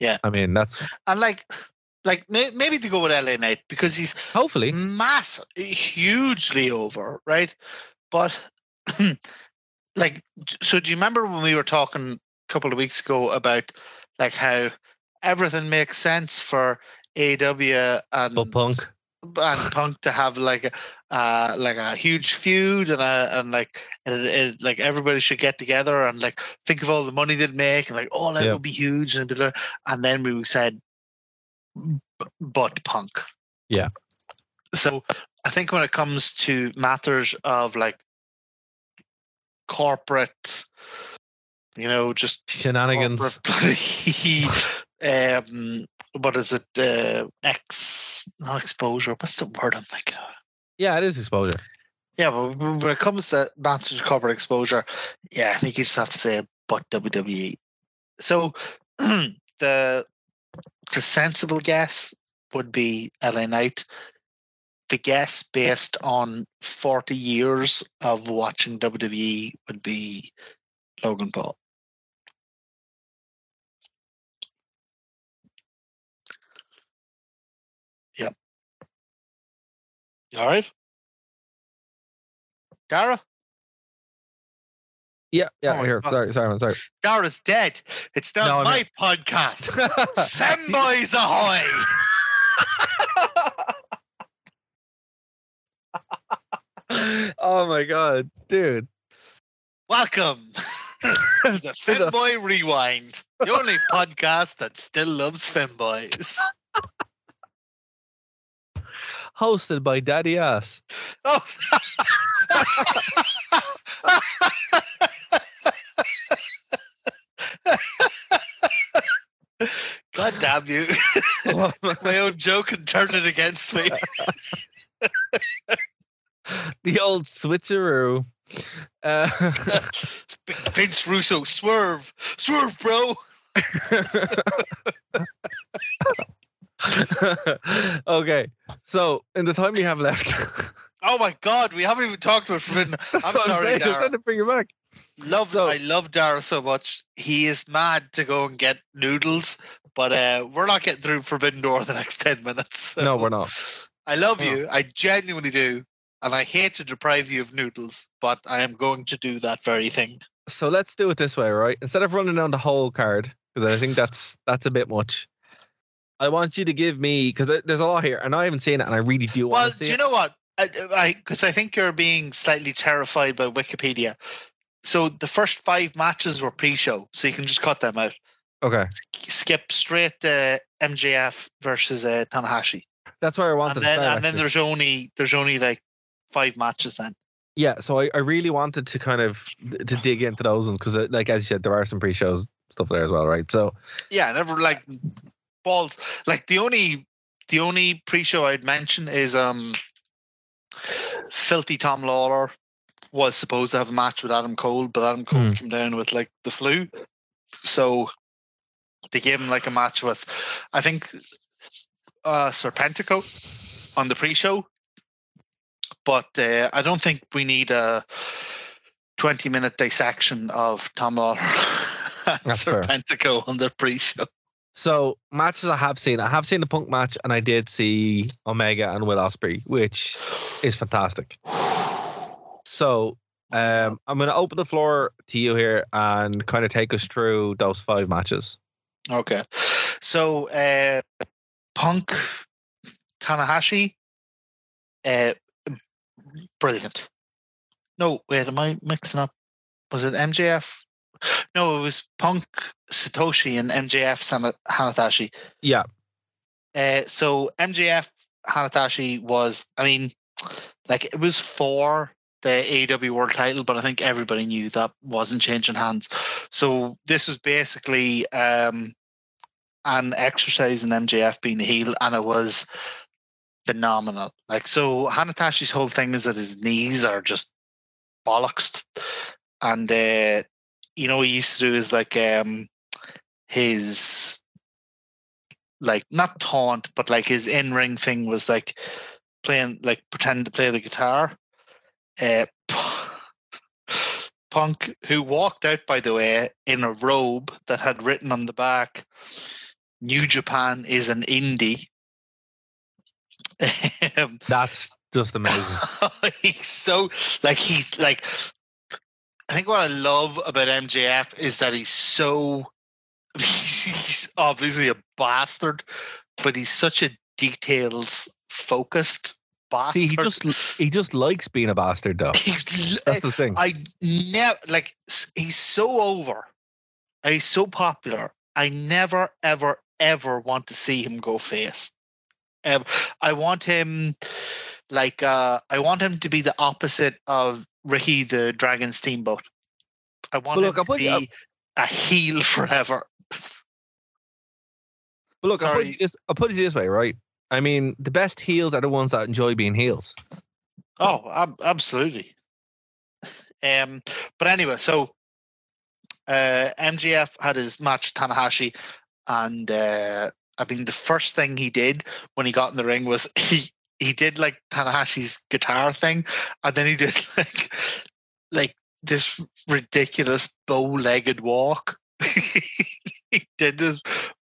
Yeah. I mean that's And like like maybe to go with LA Knight because he's hopefully massive, eh, hugely over, right? But [CLEARS THROAT] like, so do you remember when we were talking a couple of weeks ago about like how everything makes sense for AEW and but punk. And Punk to have like a uh, like a huge feud and a, and like and it, it, like everybody should get together and like think of all the money they'd make and like oh that Yeah. would be huge and blah, blah. and then we said but Punk. Yeah. So I think when it comes to matters of like corporate, you know, just Shenanigans. [LAUGHS] um, what is it? Uh, ex, not exposure. What's the word I'm thinking of? Yeah, it is exposure. Yeah, but when it comes to matters of corporate exposure, yeah, I think you just have to say but WWE. So [CLEARS THROAT] the the sensible guess would be LA Knight. The guess based on 40 years of watching WWE would be Logan Paul. All right? Darragh? Yeah, yeah. Oh my here, God. sorry, sorry, man, sorry. Darragh's dead. It's not No, my mean- podcast. [LAUGHS] Femboys ahoy! [LAUGHS] oh my god, dude. Welcome [LAUGHS] to the Femboy Rewind, the only podcast that still loves femboys. Hosted by Daddy Ass. Oh, [LAUGHS] God damn you. [LAUGHS] My own joke and turned it against me. [LAUGHS] the old switcheroo. Uh, Vince Russo, swerve, swerve, bro. [LAUGHS] okay, so in the time we have left, [LAUGHS] Oh my God, we haven't even talked about Forbidden. [LAUGHS] I'm sorry, saying, I'm trying to bring it back. Love, So- I love Darragh so much. He is mad to go and get noodles, but uh, we're not getting through Forbidden Door the next ten minutes. No, we're not. I love No. you. I genuinely do, and I hate to deprive you of noodles, but I am going to do that very thing. So let's do it this way, right? Instead of running down the whole card, because I think that's that's a bit much. I want you to give me because there's a lot here, and I haven't seen it, and I really do Well, want to see do you it. know what? I because I, think you're being slightly terrified by Wikipedia. So the first five matches were pre-show, so you can just cut them out. okay, Skip straight to MJF versus uh, Tanahashi. that's where I wanted and to then start. and then there's only there's only like five matches then. Yeah, so I, I really wanted to kind of to dig into those ones because, like as you said, there are some pre-shows stuff there as well, right? So Yeah, never like balls. Like the only the only pre-show I'd mention is um Filthy Tom Lawlor was supposed to have a match with Adam Cole, but Adam Cole Hmm. came down with like the flu. So they gave him like a match with I think uh Serpentico on the pre-show. But uh, I don't think we need a 20 minute dissection of Tom Lawlor [LAUGHS] and. Serpentico on the pre-show. So matches I have seen, I have seen the Punk match, and I did see Omega and Will Ospreay, which is fantastic. So um, I'm going to open the floor to you here and kind of take us through those five matches. Okay. So uh Punk Tanahashi uh brilliant. No, wait, am I mixing up? Was it MJF? No, it was Punk Satoshi and MJF Hanatashi. Yeah, Uh so MJF Hanatashi was I mean like it was for the AEW World Title, but I think everybody knew that wasn't changing hands. So this was basically um, an exercise in MJF being the heel, and it was phenomenal. Like so, Hanatashi's whole thing is that his knees are just bollocks, and uh, you know what he used to do is like um, his like not taunt, but like his in ring thing was like playing like pretend to play the guitar. Uh, [LAUGHS] Punk, who walked out by the way in a robe that had written on the back, "New Japan is an indie." [LAUGHS] Um, that's just amazing. [LAUGHS] he's so like he's like I think what I love about MJF is that he's so [LAUGHS] he's obviously a bastard, but he's such a details focused bastard. See, he just he just likes being a bastard, though. That's the thing. I never like he's so over. and He's so popular. I never, ever, ever want to see him go face. Ever. I want him like uh I want him to be the opposite of Ricky the Dragon Steamboat. I want Well, him to put you- be a heel [LAUGHS] forever. But look, I'll put, it this, I'll put it this way, right? I mean, the best heels are the ones that enjoy being heels. Oh, ab- absolutely. Um, but anyway, so uh, MJF had his match Tanahashi, and uh, I mean, the first thing he did when he got in the ring was [LAUGHS] he he did like Tanahashi's guitar thing, and then he did [LAUGHS] like like this ridiculous bow-legged walk. [LAUGHS] he did this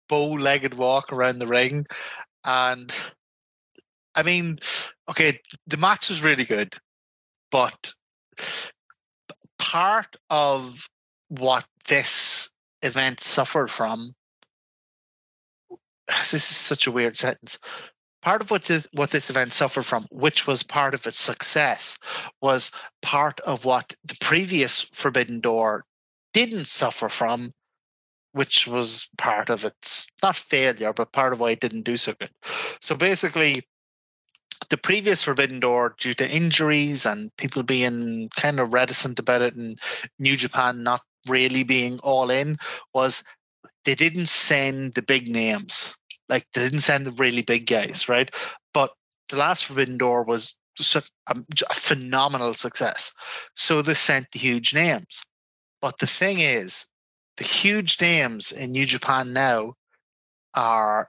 bow-legged walk around the ring, and I mean, okay, the match was really good, but part of what this event suffered from [SIGHS] this is such a weird sentence. Part of what this, what this event suffered from which was part of its success was part of what the previous forbidden door didn't suffer from which was part of its not failure but part of why it didn't do so good so basically the previous Forbidden Door, due to injuries and people being kind of reticent about it, and New Japan not really being all in, was they didn't send the big names. Like they didn't send the really big guys, right? But the last Forbidden Door was such a, a phenomenal success. So they sent the huge names. But the thing is, the huge names in New Japan now are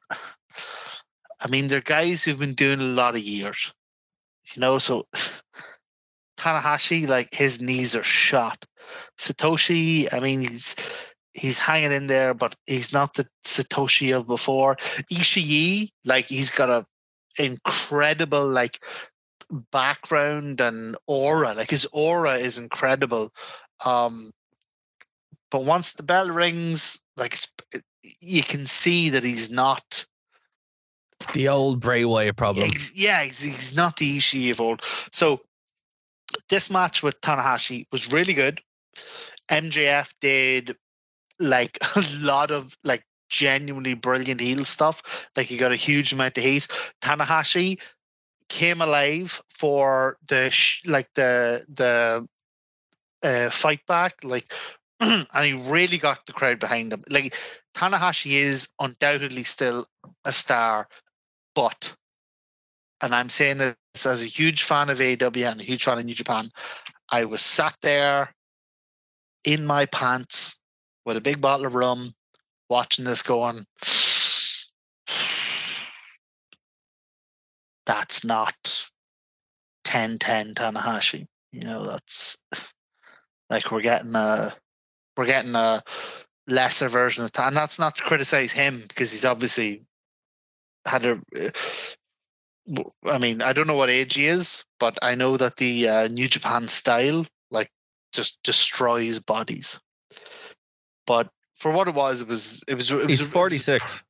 I mean, they're guys who've been doing a lot of years. You know, so [SIGHS] Tanahashi, like his knees are shot. Satoshi, I mean, he's he's hanging in there, but he's not the Satoshi of before. Ishii, like he's got a incredible like background and aura. Like his aura is incredible. Um but once the bell rings, like it's, you can see that he's not The old Bray Wyatt problem. Ex- yeah, he's, he's not the Ishii of old. So this match with Tanahashi was really good. MJF did like [LAUGHS] a lot of like genuinely brilliant heel stuff. Like he got a huge amount of heat. Tanahashi came alive for the sh- like the the uh, fight back. Like [CLEARS THROAT] and he really got the crowd behind him. Like Tanahashi is undoubtedly still a star, but and I'm saying this as a huge fan of AEW and a huge fan of New Japan, I was sat there in my pants with a big bottle of rum, watching this going. [SIGHS] That's not 10-10 Tanahashi. You know, that's [SIGHS] like we're getting a we're getting a lesser version of that. And that's not to criticize him because he's obviously had a. I mean, I don't know what age he is, but I know that the uh, New Japan style like just destroys bodies. But for what it was, it was it was. It was He's 46.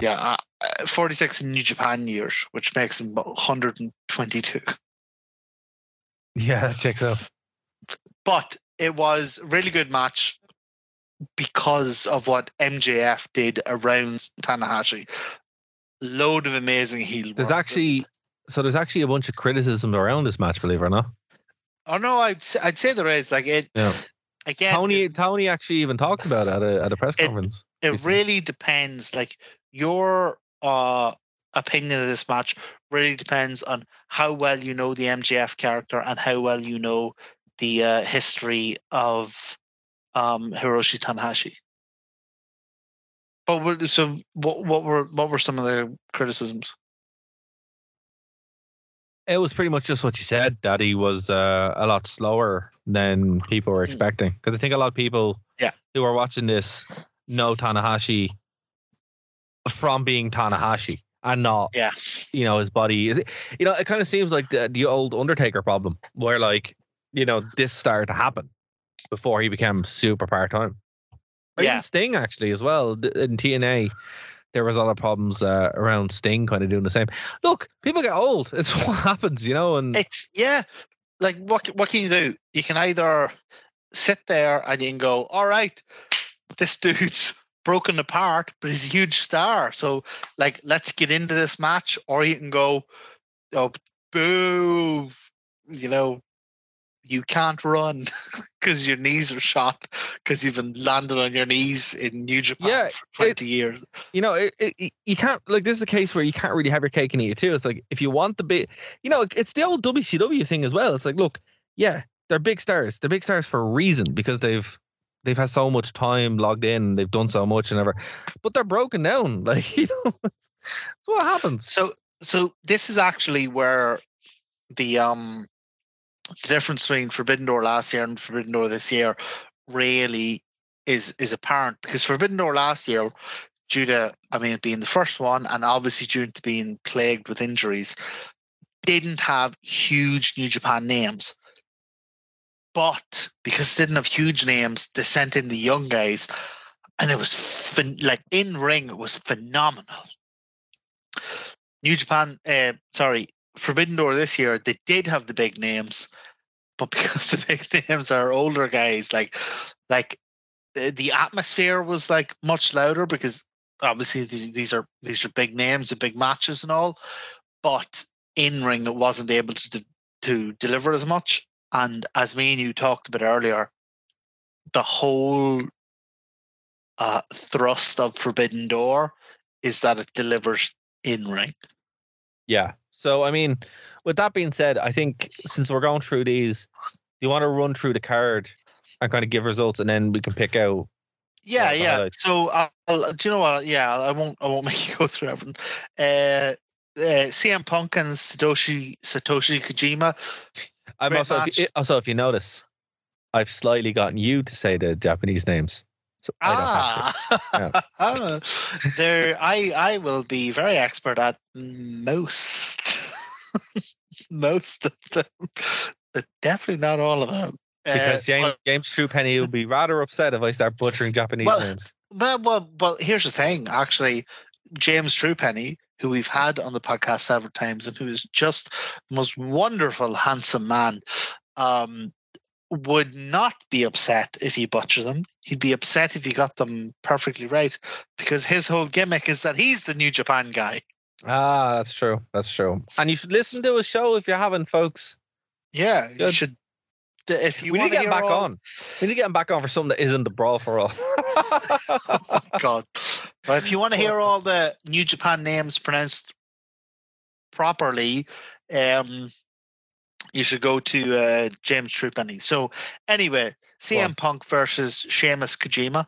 yeah, uh, uh, 46 in New Japan years, which makes him 122. Yeah, that checks out. But it was a really good match because of what MJF did around Tanahashi. Load of amazing heel. There's work. actually so there's actually a bunch of criticism around this match, believe it or not. Oh no, I'd say, I'd say there is like it. Yeah. Again, Tony Tony actually even talked about it at a at a press It- conference. it recently. really depends. Like your uh, opinion of this match really depends on how well you know the MJF character and how well you know the uh, history of um, Hiroshi Tanahashi. But what- so, what, what were what were some of the criticisms? It was pretty much just what you said that he was uh, a lot slower than people were Mm. expecting. Because I think a lot of people Yeah. who are watching this know Tanahashi from being Tanahashi and not, Yeah. you know, his body. Is you know, it kind of seems like the, the old Undertaker problem where, like, you know, this started to happen before he became super part time. Yeah. Even Sting actually as well in TNA. there was other problems uh, around Sting kind of doing the same. Look, people get old. [LAUGHS] It's what happens, you know. And It's yeah. Like what what can you do? You can either sit there and you can go, all right, this dude's [LAUGHS] broken apart, but he's a huge star. So like let's get into this match, or you can go, oh boo, you know, you can't run [LAUGHS] because your knees are shot because you've been landed on your knees in New Japan Yeah, for 20 years. you know, it, it, you can't like this is a case where you can't really have your cake and eat it too. It's like if you want the big, you know, it's the old WCW thing as well. It's like, look, yeah, they're big stars. They're big stars for a reason because they've they've had so much time logged in. They've done so much and ever, but they're broken down. [LAUGHS] Like you know, it's what happens. So so this is actually where the um the difference between Forbidden Door last year and Forbidden Door this year really is is apparent because Forbidden Door last year, due to I mean being the first one and obviously due to being plagued with injuries, didn't have huge New Japan names. But because it didn't have huge names, they sent in the young guys, and it was phen- like in ring. It was phenomenal. New Japan, uh, sorry, Forbidden Door this year, they did have the big names, but because [LAUGHS] the big names are older guys, like like the, the atmosphere was like much louder because obviously these these are these are big names and big matches and all, but in ring it wasn't able to to deliver as much. And as me and you talked about earlier, the whole uh, thrust of Forbidden Door is that it delivers in ring. Yeah. So I mean, with that being said, I think since we're going through these, you want to run through the card and kind of give results, and then we can pick out. Yeah, the yeah. highlights. So, I'll, do you know what? Yeah, I won't. I won't [LAUGHS] make you go through everything. Uh, uh, CM Punk and Satoshi Satoshi Kojima. I'm Great also match. also if you notice, I've slightly gotten you to say the Japanese names. So I don't have to. Ah, [LAUGHS] there. I I will be very expert at most, [LAUGHS] most of them, but definitely not all of them. Uh, Because James but- James Truepenny will be rather upset if I start butchering Japanese Well, names. Well, well, well. Here's the thing. Actually, James Truepenny, who we've had on the podcast several times, and who is just the most wonderful, handsome man, um, would not be upset if he butchered them. He'd be upset if he got them perfectly right, because his whole gimmick is that he's the New Japan guy. Ah, that's true. That's true. And you should listen to his show if you haven't, folks. Yeah, you should. If you we need want to to get him back all, on. We need to get him back on for something that isn't the brawl for all. oh [LAUGHS] God. Well, if you want to hear all the New Japan names pronounced properly, um, you should go to uh, James Truepenny. So, anyway, CM. Punk versus Sheamus Kojima.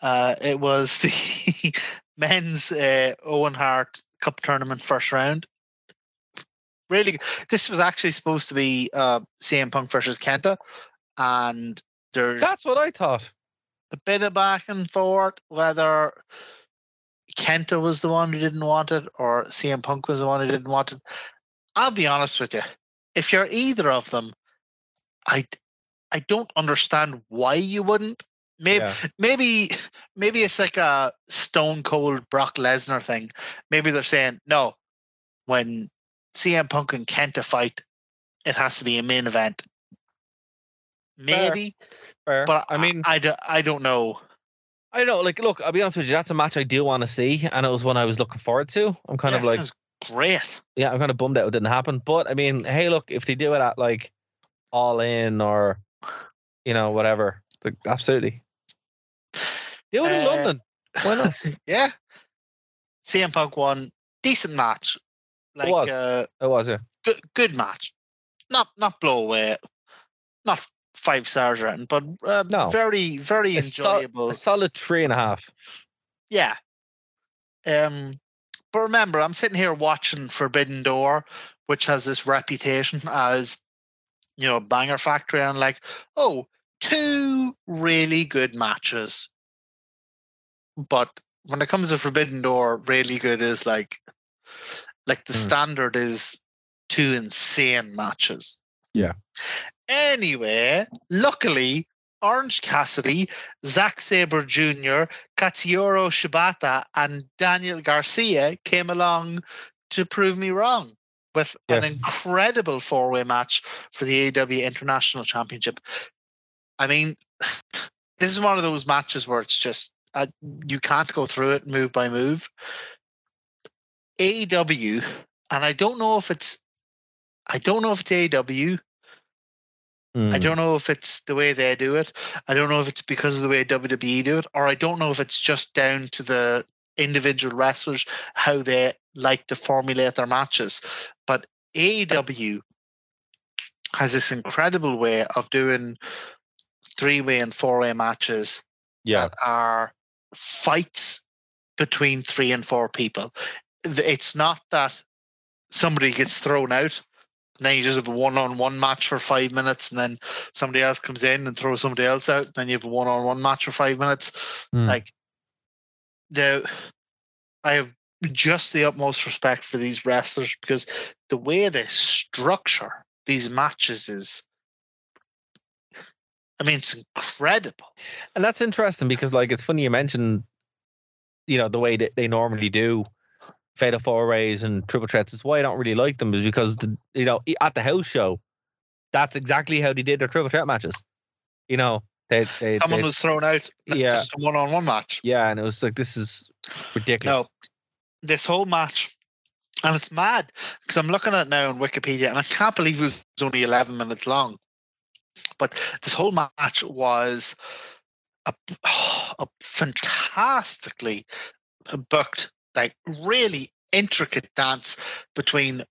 Uh, it was [LAUGHS] the men's uh, Owen Hart Cup tournament first round. Really, this was actually supposed to be uh, CM Punk versus Kenta, and there's that's what I thought. a bit of back and forth whether Kenta was the one who didn't want it or CM Punk was the one who didn't want it. I'll be honest with you. If you're either of them, I I don't understand why you wouldn't. Maybe Yeah. maybe [LAUGHS] maybe it's like a stone cold Brock Lesnar thing. Maybe they're saying, no, when CM Punk and Kenta fight, it has to be a main event. Maybe, Fair. but I mean, I, don't, I don't know. I know. Like, look, I'll be honest with you. That's a match I do want to see, and it was one I was looking forward to. I'm kind of like, great. yeah, I'm kind of bummed out it didn't happen. But I mean, hey, look, if they do it at like all in or you know whatever, like, absolutely do it in Uh, London. Why not? [LAUGHS] yeah. CM Punk won. Decent match. Like was. uh It was yeah. good good match. Not not blow away. Not five stars or anything, but uh, No. very, very A sol- enjoyable. a solid three and a half. yeah. Um but remember, I'm sitting here watching Forbidden Door, which has this reputation as, you know, banger factory, and like, oh, two really good matches. But when it comes to Forbidden Door, really good is like like the Hmm. standard is two insane matches. Yeah. Anyway, luckily, Orange Cassidy, Zack Sabre Jr., Katsuyori Shibata, and Daniel Garcia came along to prove me wrong with an incredible four way match for the AEW International Championship. I mean, [SIGHS] this is one of those matches where it's just uh, you can't go through it move by move. AEW, and I don't know if it's, I don't know if it's AEW. I Mm. don't know if it's the way they do it. I don't know if it's because of the way WWE do it, or I don't know if it's just down to the individual wrestlers how they like to formulate their matches. But AEW has this incredible way of doing three way and four way matches yeah. that are fights between three and four people. It's not that somebody gets thrown out and then you just have a one on one match for five minutes and then somebody else comes in and throws somebody else out. And Then you have a one on one match for five minutes. Mm. Like the I have just the utmost respect for these wrestlers because the way they structure these matches is I mean it's incredible. And that's interesting because, like, it's funny you mentioned, you know, the way that they normally do fatal four ways and triple threats. It's why I don't really like them is because, the, you know, at the house show, that's exactly how they did their triple threat matches. You know, they, they, Someone they- was thrown out. Yeah. One on one match. yeah, and it was like this is ridiculous. No, this whole match, and it's mad because I'm looking at it now on Wikipedia, and I can't believe it was only 11 minutes long. But this whole match was a, [SIGHS] a fantastically booked, like really intricate dance between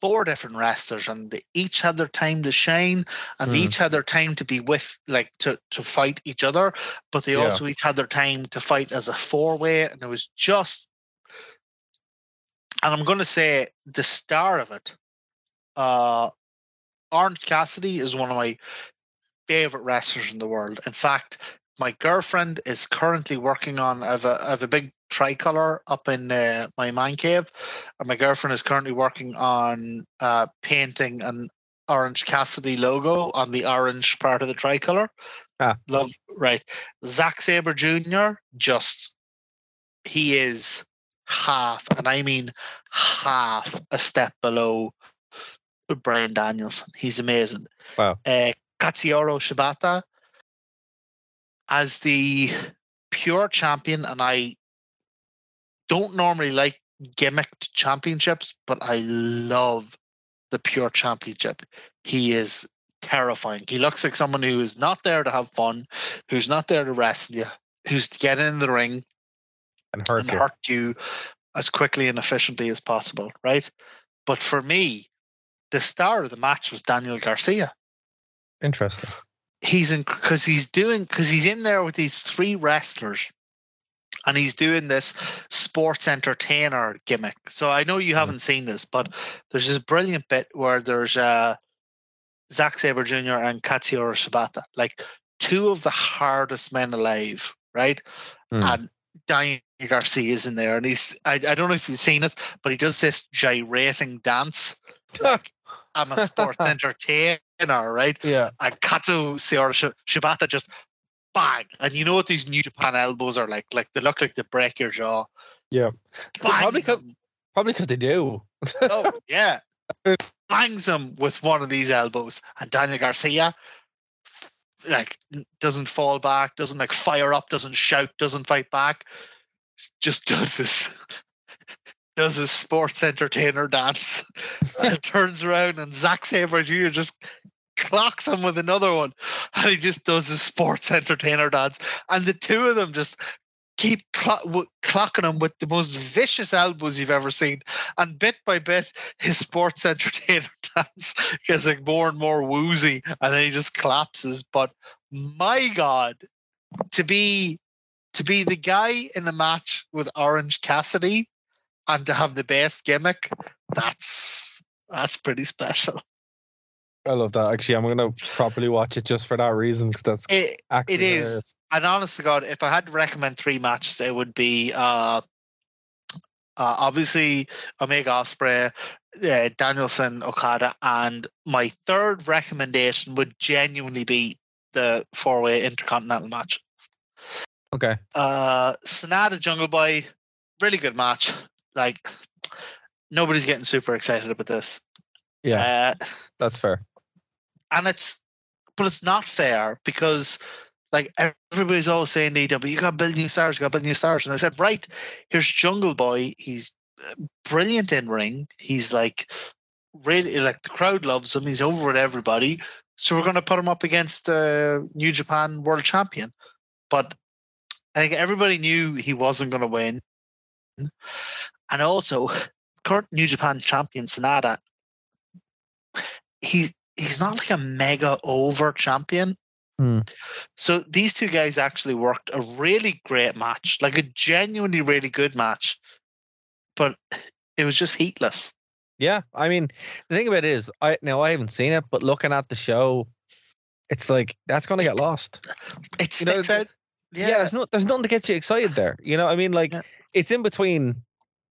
four different wrestlers, and they each had their time to shine, and they Hmm. each had their time to be with, like to to fight each other, but they Yeah. also each had their time to fight as a four way, and it was just. And I'm going to say the star of it, uh, Orange Cassidy is one of my favorite wrestlers in the world. In fact, my girlfriend is currently working on. I have a, I have a big tricolor up in uh, my man cave, and my girlfriend is currently working on uh, painting an Orange Cassidy logo on the orange part of the tricolor. Ah. Love, right? Zack Sabre Jr. Just he is half, and I mean half a step below Bryan Danielson. He's amazing. Wow. Uh, Katsuyori Shibata as the pure champion, and I don't normally like gimmicked championships, but I love the pure championship. He is terrifying. He looks like someone who is not there to have fun, who's not there to wrestle you, who's to get in the ring and hurt and you. hurt you as quickly and efficiently as possible, right? But for me, the star of the match was Daniel Garcia. Interesting. He's in because he's doing because he's in there with these three wrestlers, and he's doing this sports entertainer gimmick. So I know you haven't seen this, but there's this brilliant bit where there's uh, Zack Saber Jr. and Katsuyori Shibata, like two of the hardest men alive, right? Hmm. And Daniel Garcia is in there, and he's I, I don't know if you've seen it, but he does this gyrating dance. Like, I'm a sports [LAUGHS] entertainer, right? Yeah. And Kato Shibata just bang. And you know what these New Japan elbows are like? Like they look like they break your jaw. Yeah. Probably Bangs. Probably because they do. Oh, yeah. Bangs them with one of these elbows. And Daniel Garcia like doesn't fall back, doesn't like fire up, doesn't shout, doesn't fight back. Just does this [LAUGHS] does his sports entertainer dance [LAUGHS] and turns around and Zack Sabre Jr. just clocks him with another one. And he just does his sports entertainer dance. And the two of them just keep w- clocking him with the most vicious elbows you've ever seen. And bit by bit his sports [LAUGHS] entertainer dance gets like more and more woozy. And then he just collapses. But my god to be to be the guy in a match with Orange Cassidy and to have the best gimmick, that's that's pretty special. I love that. Actually, I'm gonna properly watch it just for that reason because that's It, it is. hilarious. and honest to God, if I had to recommend three matches, it would be uh, uh obviously Omega Ospreay, uh, Danielson, Okada, and my third recommendation would genuinely be the four way intercontinental match. Okay. Uh, Sanada Jungle Boy, really good match. Like nobody's getting super excited about this. Yeah, Uh, that's fair. And it's but it's not fair because like everybody's always saying to AEW, you got to build new stars, you got to build new stars. And I said, right, here's Jungle Boy. He's uh, brilliant in ring. He's like really like the crowd loves him. He's over with everybody. So we're going to put him up against the New Japan World Champion. But I think everybody knew he wasn't going to win. And also, current New Japan champion Sanada, he's he's not like a mega over champion. Hmm. So these two guys actually worked a really great match, like a genuinely really good match, but it was just heatless. Yeah, I mean, the thing about it is, I now I haven't seen it, but looking at the show, it's like that's going to get lost. It You know, sticks out. Yeah, Yeah, there's no, there's nothing to get you excited there. You know, I mean, like Yeah. it's in between,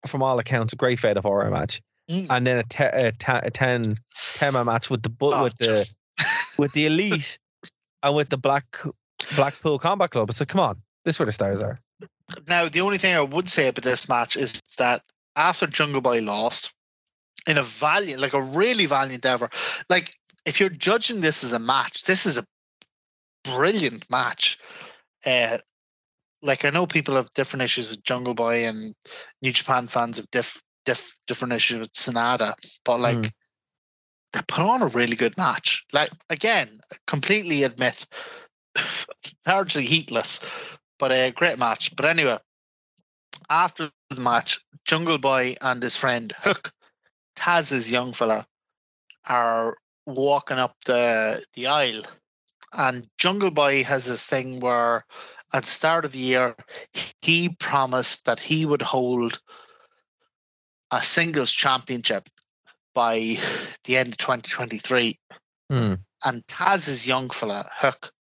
from all accounts, a great Fate of Horror match, Mm. and then a, te- a, te- a 10 10 man match with the bu- Oh, with the just- with the elite and with the black Blackpool Combat Club. So come on, this is where the stars are. Now, the only thing I would say about this match is that after Jungle Boy lost in a valiant, like a really valiant effort, like if you're judging this as a match, this is a brilliant match. Uh, like I know people have different issues with Jungle Boy, and New Japan fans have diff, diff, different issues with Sanada, but like Mm. they put on a really good match. Like again, completely admit, [SIGHS] largely heatless, but a great match. But anyway, after the match, Jungle Boy and his friend Hook, Taz's young fella, are walking up the the aisle, and Jungle Boy has this thing where at the start of the year he promised that he would hold a singles championship by [SIGHS] the end of 2023 Hmm. and Taz's young fella, Hook,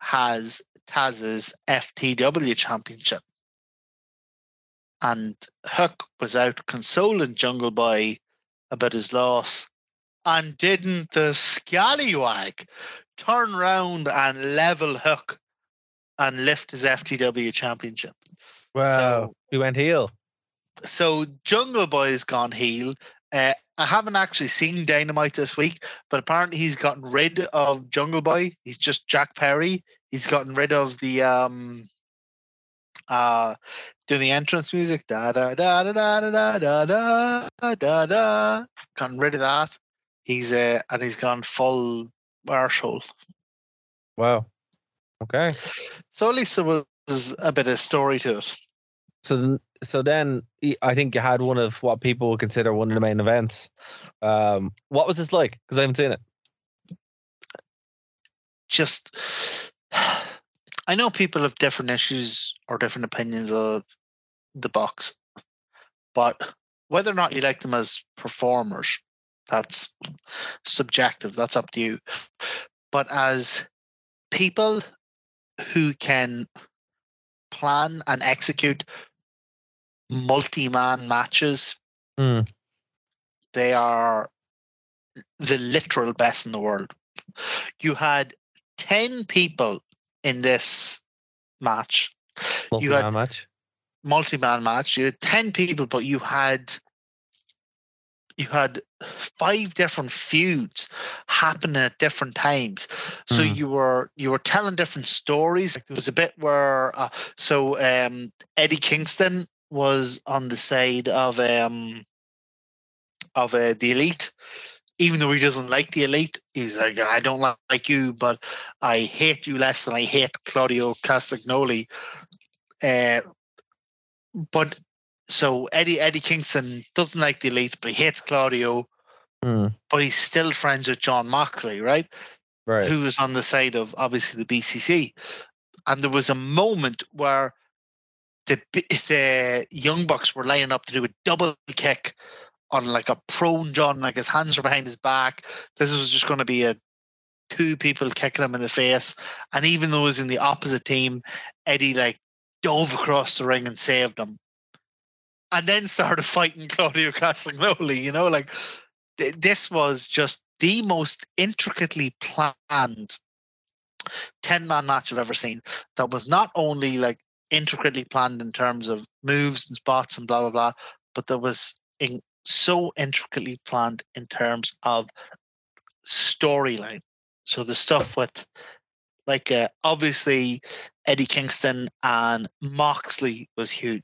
has Taz's FTW championship. And Hook was out consoling Jungle Boy about his loss. And didn't the scallywag turn round and level Hook and lift his FTW championship? Wow, he went heel. So Jungle Boy's gone heel. Uh, I haven't actually seen Dynamite this week, but apparently he's gotten rid of Jungle Boy. He's just Jack Perry. He's gotten rid of the um uh doing the entrance music. Da da da da da da da da da da da. Gotten rid of that. He's uh and he's gone full Marshall. Wow. Okay. So at least there was a bit of story to it. So so then I think you had one of what people would consider one of the main events. Um, what was this like? Because I haven't seen it. just [SIGHS] I know people have different issues or different opinions of the Bucks, but whether or not you like them as performers, that's subjective. That's up to you. But as people who can plan and execute multi-man matches, Hmm. they are the literal best in the world. You had 10 people in this match, You had- Multi-man match. multi man match. You had 10 people, but you had you had five different feuds happening at different times. So Mm. you were you were telling different stories. Like there was a bit where uh, so um, Eddie Kingston was on the side of um of uh, the elite. Even though he doesn't like the elite, he's like, I don't like you, but I hate you less than I hate Claudio Castagnoli. Uh, but so Eddie Eddie Kingston doesn't like the elite, but he hates Claudio, Hmm. but he's still friends with Jon Moxley, right? Right. Who was on the side of obviously the BCC. And there was a moment where the the Young Bucks were lining up to do a double kick on like a prone Jon, like his hands were behind his back. This was just going to be a two people kicking him in the face. And even though was in the opposite team, Eddie like dove across the ring and saved him. And then started [LAUGHS] fighting Claudio Castagnoli, you know, like th- this was just the most intricately planned 10 man match I've ever seen that was not only like intricately planned in terms of moves and spots and blah blah blah, but that was in so intricately planned in terms of storyline. So the stuff with like uh, obviously Eddie Kingston and Moxley was huge,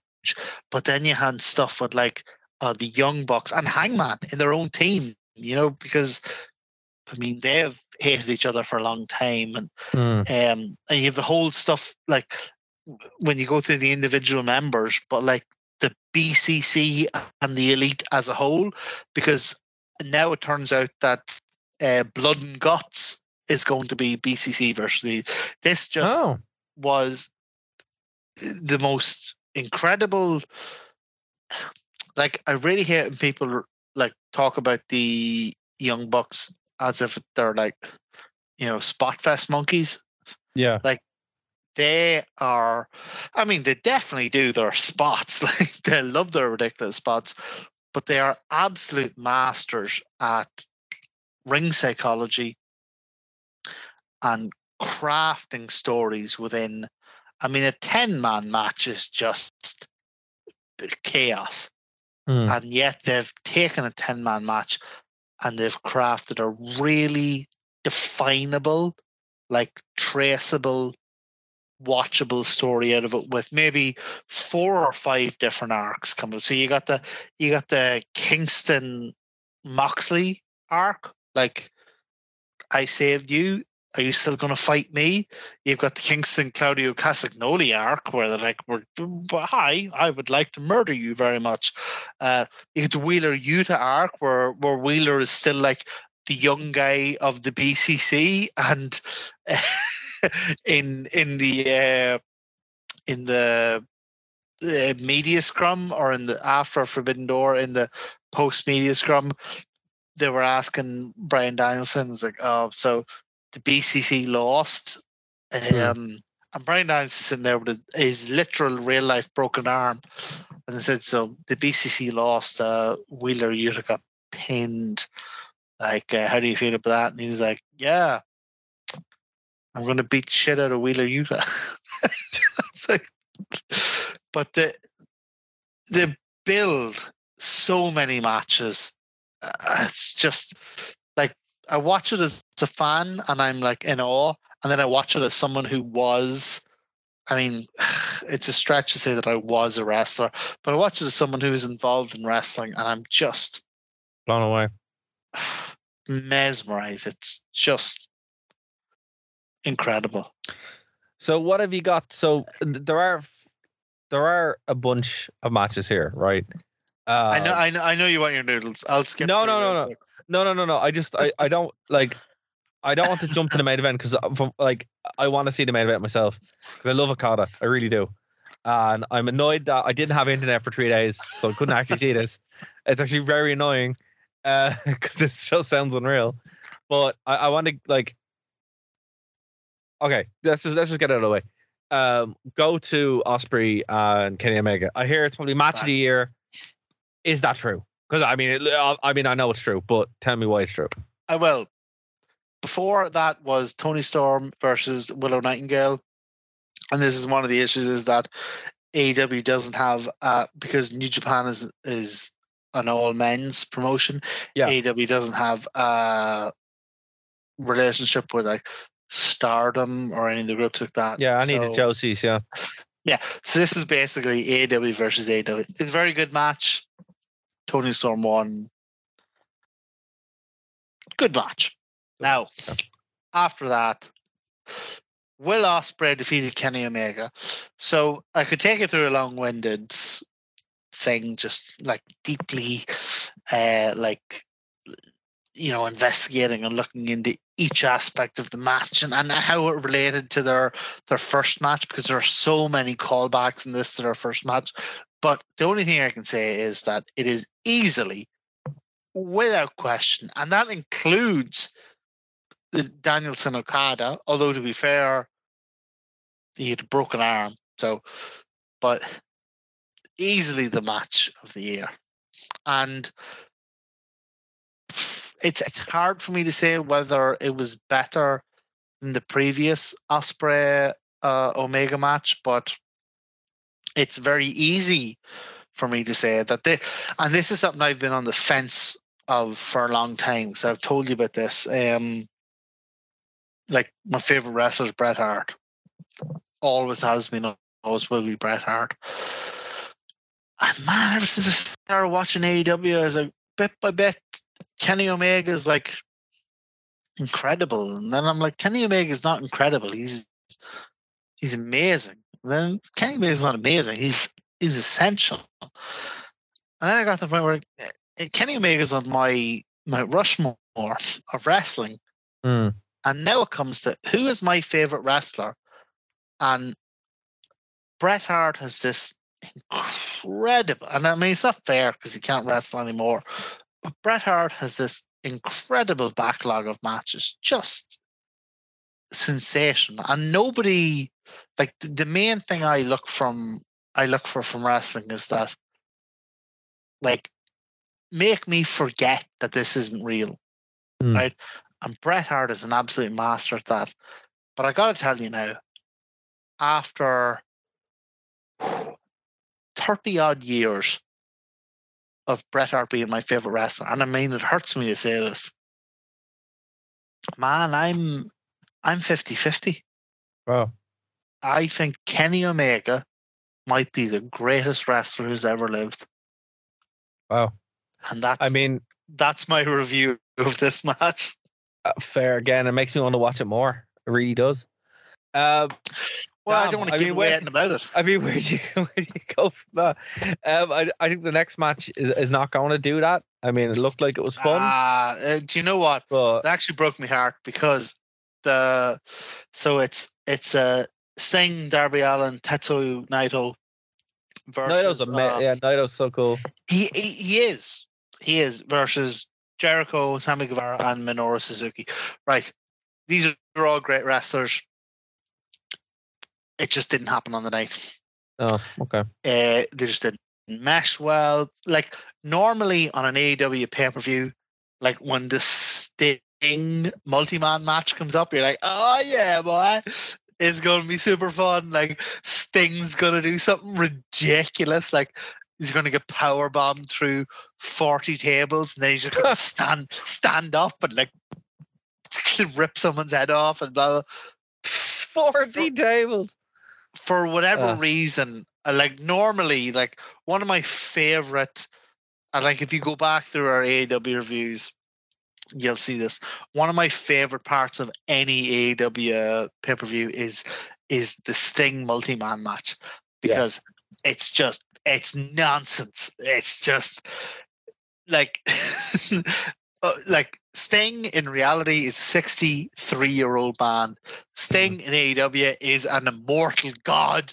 but then you had stuff with like uh, the Young Bucks and Hangman in their own team, you know, because I mean they've hated each other for a long time, and Mm. um, and you have the whole stuff like when you go through the individual members, but like the BCC and the elite as a whole, because now it turns out that uh, Blood and Guts is going to be BCC versus the. This just Oh, was the most incredible. Like I really hate when people like talk about the young bucks as if they're like, you know, spot fest monkeys yeah. They are i mean they definitely do their spots [LAUGHS] like they love their ridiculous spots but they are absolute masters at ring psychology and crafting stories within i mean a 10 man match is just chaos Mm. and yet they've taken a 10 man match and they've crafted a really definable like traceable watchable story out of it with maybe four or five different arcs coming so you got the you got the kingston moxley arc like i saved you are you still going to fight me? You've got the Kingston Claudio Castagnoli arc where they're like, "We're hi, I would like to murder you very much." Uh, you get the Wheeler Yuta arc where where Wheeler is still like the young guy of the BCC, and [LAUGHS] [LAUGHS] in in the uh, in the uh, media scrum or in the after Forbidden Door in the post media scrum, they were asking Bryan Danielson, like, "Oh, so." the BCC lost. Um, and Bryan sitting there with his literal real life broken arm. And they said, so the BCC lost. Uh, Wheeler got pinned. Like, uh, how do you feel about that? And he's like, yeah, I'm going to beat shit out of Wheeler Yuta. [LAUGHS] it's like, but the the build so many matches. Uh, it's just like I watch it as a fan and I'm like in awe, and then I watch it as someone who was. I mean, [SIGHS] it's a stretch to say that I was a wrestler, but I watch it as someone who is involved in wrestling, and I'm just Blown away. [SIGHS] mesmerized. It's just incredible. So what have you got? So there are there are a bunch of matches here, right? Uh, I know, I know, I know you want your noodles. I'll skip. No, no, no, no. No, no, no, no. I just I, I don't like I don't want to jump to the main event because like I want to see the main event myself 'Cause I love Okada. I really do. And I'm annoyed that I didn't have internet for three days, so I couldn't actually see this. It's actually very annoying [LAUGHS] because this show sounds unreal. But I, I want to like okay, let's just let's just get it out of the way. Um, go to Ospreay and Kenny Omega. I hear it's probably match of the year. Is that true? Because I mean, it, I mean, I know it's true, but tell me why it's true. I will. Before that was Toni Storm versus Willow Nightingale, and this is one of the issues is that AEW doesn't have uh, because New Japan is is an all men's promotion. Yeah. AEW doesn't have a relationship with like Stardom or any of the groups like that. Yeah, I need So- a Josie's. Yeah, Yeah, so this is basically AW versus AW. It's a very good match. Toni Storm won. Good match. Now, Yeah. after that, Will Ospreay defeated Kenny Omega. So I could take you through a long-winded thing, just like deeply, uh, like you know, investigating and looking into each aspect of the match and, and how it related to their their first match because there are so many callbacks in this to their first match. But the only thing I can say is that it is easily, without question, and that includes the Danielson Okada, although to be fair, he had a broken arm. So but easily the match of the year. And it's it's hard for me to say whether it was better than the previous Ospreay uh, Omega match, but it's very easy for me to say that they, and this is something I've been on the fence of for a long time. So I've told you about this. Um, like my favorite wrestler is Bret Hart. Always has been, always will be Bret Hart. And man, ever since I started watching AEW, I was like, bit by bit, Kenny Omega is like incredible. And then I'm like, Kenny Omega is not incredible. He's he's amazing. And then Kenny Omega is not amazing. He's he's essential. And then I got to the point where uh, Kenny Omega is on my my Rushmore of wrestling. Mm. And now it comes to who is my favorite wrestler? And Bret Hart has this incredible, and I mean, it's not fair because he can't wrestle anymore. But Bret Hart has this incredible backlog of matches, just sensational. And nobody, like, the, main thing I look from, I look for from wrestling is that, like, make me forget that this isn't real, Hmm. right? And Bret Hart is an absolute master at that. But I got to tell you now, after [SIGHS] 30 odd years of Bret Hart being my favorite wrestler, and I mean, it hurts me to say this. Man, I'm I'm 50 50. Wow. I think Kenny Omega might be the greatest wrestler who's ever lived. Wow. And that's I mean, that's my review of this match. uh, fair again. It makes me want to watch it more. It really does. Uh, Well, I don't want I to give mean, away where- anything about it. [LAUGHS] I mean, where do you [LAUGHS] where do you go from that? Um, I I think the next match is, is not going to do that. I mean, it looked like it was fun, Ah, uh, do you know what? but It actually broke my heart because the so it's it's uh, Sting, Darby Allin, Tetsuya Naito versus Naito's a uh, yeah, Naito's so cool. he, he he is he is versus Jericho, Sammy Guevara, and Minoru Suzuki. Right, these are all great wrestlers. It just didn't happen on the night. Oh, okay. Uh, they just didn't mesh well. Like normally on an AEW pay per view, like when the Sting multi man match comes up, you're like, oh yeah, boy, it's going to be super fun. Like Sting's going to do something ridiculous. Like he's going to get power bombed through forty tables, and then he's just going [LAUGHS] to stand stand up and like [LAUGHS] rip someone's head off and blah. blah Forty tables. For whatever Uh. reason, uh, like normally, like one of my favorite, and like if you go back through our AEW reviews, you'll see this. One of my favorite parts of any AEW pay per view is is the Sting multi man match because it's just it's nonsense. It's just like. [LAUGHS] uh, like Sting in reality is 63 year old man. Sting mm-hmm. in AEW is an immortal god.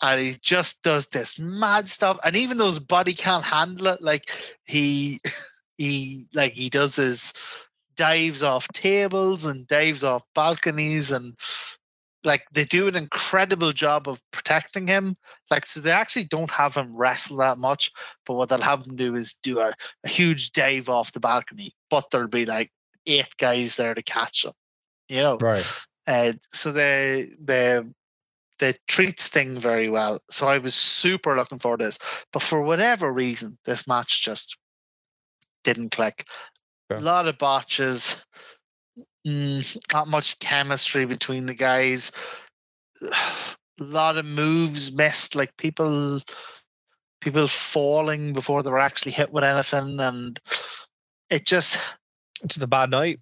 And he just does this mad stuff. And even though his body can't handle it, like he [LAUGHS] he like he does his dives off tables and dives off balconies and like they do an incredible job of protecting him. Like so they actually don't have him wrestle that much, but what they'll have him do is do a, a huge dive off the balcony. But there'll be like eight guys there to catch him. You know? Right. Uh, so they they they treat Sting very well. So I was super looking forward to this. But for whatever reason, this match just didn't click. Okay. A lot of botches. Mm, not much chemistry between the guys. A [SIGHS] lot of moves missed, like people people falling before they were actually hit with anything, and it just It's a bad night.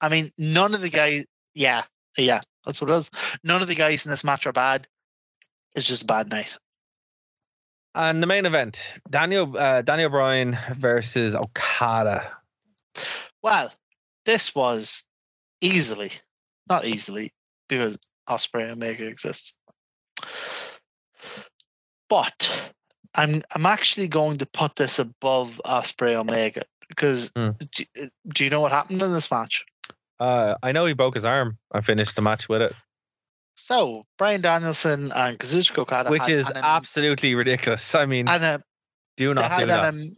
I mean, none of the guys. Yeah, yeah, that's what it is. None of the guys in this match are bad. It's just a bad night. And the main event: Daniel uh, Daniel Bryan versus Okada. Well, this was easily, not easily, because Ospreay Omega exists. But I'm I'm actually going to put this above Ospreay Omega because Hmm. do, do you know what happened in this match? Uh, I know he broke his arm. I finished the match with it, So Bryan Danielson and Kazuchika Okada, which is an, absolutely ridiculous. I mean, and a do they not do had that. an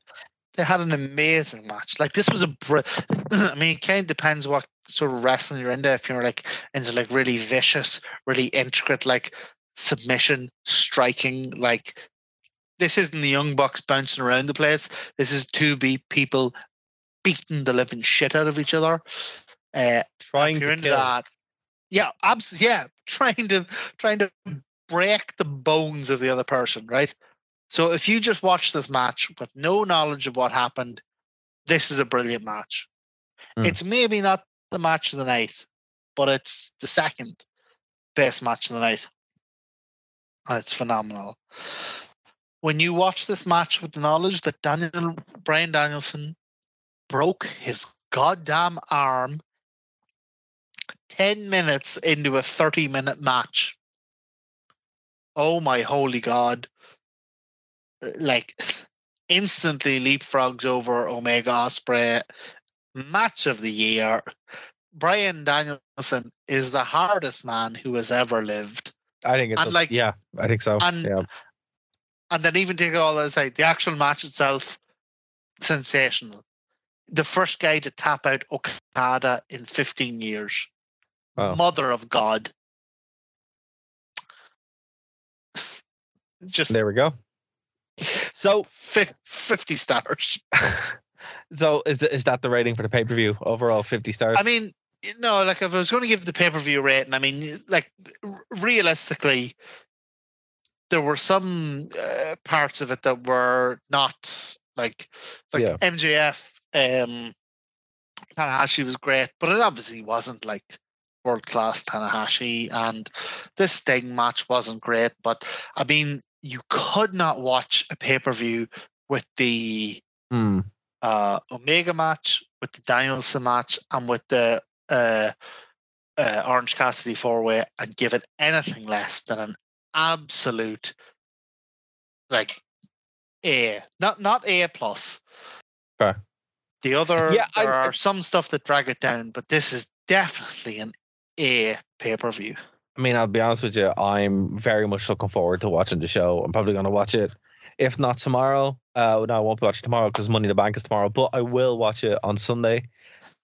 they had an amazing match. Like this was a, br- [LAUGHS] I mean, it kind of depends what sort of wrestling you're into, if you're like into like really vicious, really intricate, like submission, striking, like this isn't the young bucks bouncing around the place. This is two beat people beating the living shit out of each other. Uh, Trying to kill. that, yeah, absolutely, yeah, trying to trying to break the bones of the other person, right? So if you just watch this match with no knowledge of what happened, this is a brilliant match. Mm. It's maybe not the match of the night, but it's the second best match of the night. And it's phenomenal. When you watch this match with the knowledge that Daniel Bryan Danielson broke his goddamn arm 10 minutes into a 30 minute match. Oh my holy god. Like instantly leapfrogs over Omega Ospreay. Match of the year. Bryan Danielson is the hardest man who has ever lived. I think it's and just- like- yeah, I think so. and- yeah. And then even take it all aside, the actual match itself, sensational. The first guy to tap out Okada in 15 years. Wow. Mother of God. Just There we go. So, 50 stars. [LAUGHS] so is the, is that the rating for the pay per view overall? Fifty stars. I mean, no, like if I was going to give the pay per view rating, I mean, like realistically, there were some uh, parts of it that were not like like Yeah. MJF. Um, Tanahashi was great, but it obviously wasn't like world class Tanahashi, and this Sting match wasn't great. But I mean, you could not watch a pay per view with the Hmm. Uh, Omega match, with the Danielson match, and with the uh, uh, Orange Cassidy four way, and give it anything less than an absolute like A, not not A plus. Fair. The other, Yeah, there I- are some stuff that drag it down, but this is definitely an A pay per view. I mean, I'll be honest with you. I'm very much looking forward to watching the show. I'm probably going to watch it, if not tomorrow. Uh, no, I won't be watching tomorrow because Money in the Bank is tomorrow. But I will watch it on Sunday,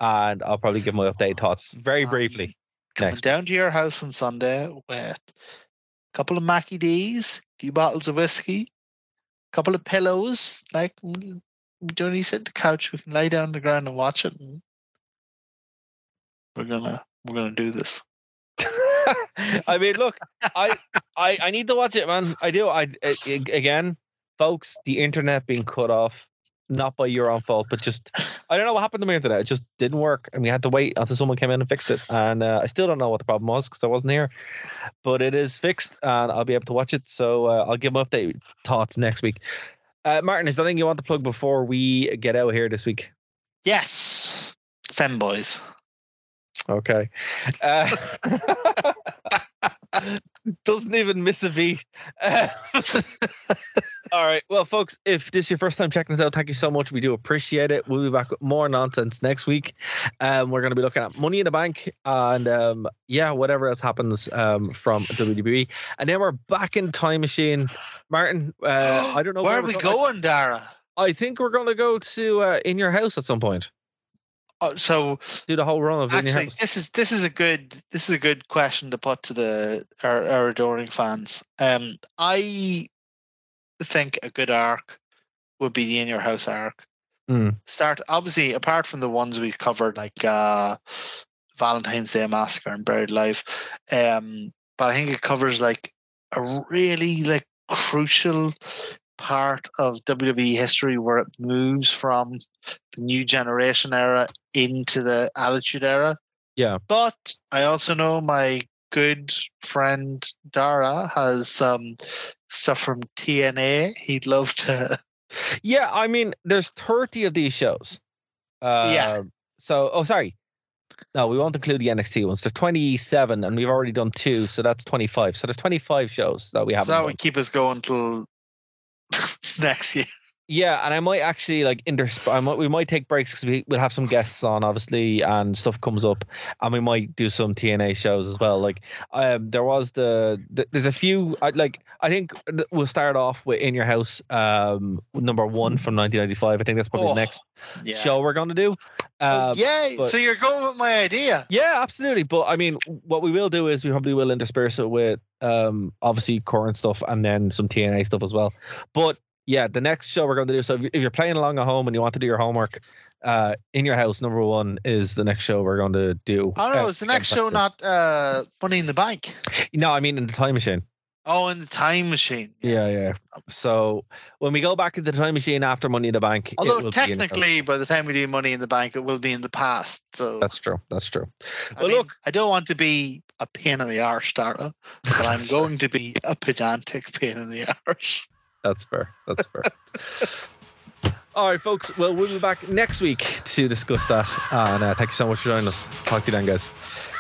and I'll probably give my update thoughts very Um, briefly. Coming Next. down to your house on Sunday with a couple of Mackie D's, a few bottles of whiskey, a couple of pillows. Like we we don't need to sit on the couch. We can lay down on the ground and watch it. And we're gonna we're gonna do this. [LAUGHS] I mean, look, I, I I need to watch it, man. I do. I a- again, folks, the internet being cut off, not by your own fault, but just I don't know what happened to my internet. It just didn't work, and we had to wait until someone came in and fixed it. And uh, I still don't know what the problem was because I wasn't here, but it is fixed, and I'll be able to watch it. So uh, I'll give my update thoughts next week. Uh, Martin, is there anything you want to plug before we get out here this week? Yes, femboys. Okay. Uh, [LAUGHS] doesn't even miss a. Uh, [LAUGHS] all right. Well, folks, if this is your first time checking us out, thank you so much. We do appreciate it. We'll be back with more nonsense next week. Um, we're going to be looking at Money in the Bank and, um, yeah, whatever else happens um, from WWE. And then we're back in Time Machine. Martin, uh, [GASPS] I don't know Where are we're we go- going, Darragh? I think we're going to go to uh, In Your House at some point. Oh, so Do the whole run of actually, this is this is a good this is a good question to put to the our, our adoring fans. Um, I think a good arc would be the in your house arc. Hmm. Start obviously apart from the ones we covered like uh, Valentine's Day Massacre and Buried Alive um, but I think it covers like a really like crucial part of WWE history where it moves from the new generation era into the Attitude Era. Yeah. But I also know my good friend Darragh has some stuff from TNA. He'd love to. [LAUGHS] Yeah, I mean, there's 30 of these shows. Uh, Yeah. So, oh, sorry. No, we won't include the NXT ones. There's 27, and we've already done two, so that's 25. So there's 25 shows that we haven't so that done. would keep us going till [LAUGHS] next year. Yeah, and I might actually like intersp- I might, we might take breaks because we, we'll have some guests on, obviously, and stuff comes up, and we might do some TNA shows as well. Like, um, there was the, the there's a few. I like. I think we'll start off with in your house, um, number one from 1995. I think that's probably Oh, the next Yeah. show we're going to do. Oh, Um, yeah. but- so you're going with my idea. yeah, absolutely. But I mean, what we will do is we probably will intersperse it with um obviously current stuff and then some TNA stuff as well. But yeah, the next show we're going to do. So if you- if you're playing along at home and you want to do your homework, uh, in your house, number one is the next show we're going to do. Oh no, Uh, is the next show not uh, Money in the Bank? No, I mean in the time machine. Oh, in the Time Machine. Yeah, yes. yeah. So when we go back into the time machine after Money in the Bank, Although in the technically, by the time we do Money in the Bank, it will be in the past. So that's true. That's true. I well, mean, look- I don't want to be a pain in the arse, Darragh, but I'm [LAUGHS] going to be a pedantic pain in the arse. That's fair. That's fair. All right, folks. Well, we'll be back next week to discuss that. And uh, thank you so much for joining us. Talk to you then, guys.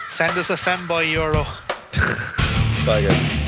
Send us a femboy euro. [LAUGHS] Bye, guys.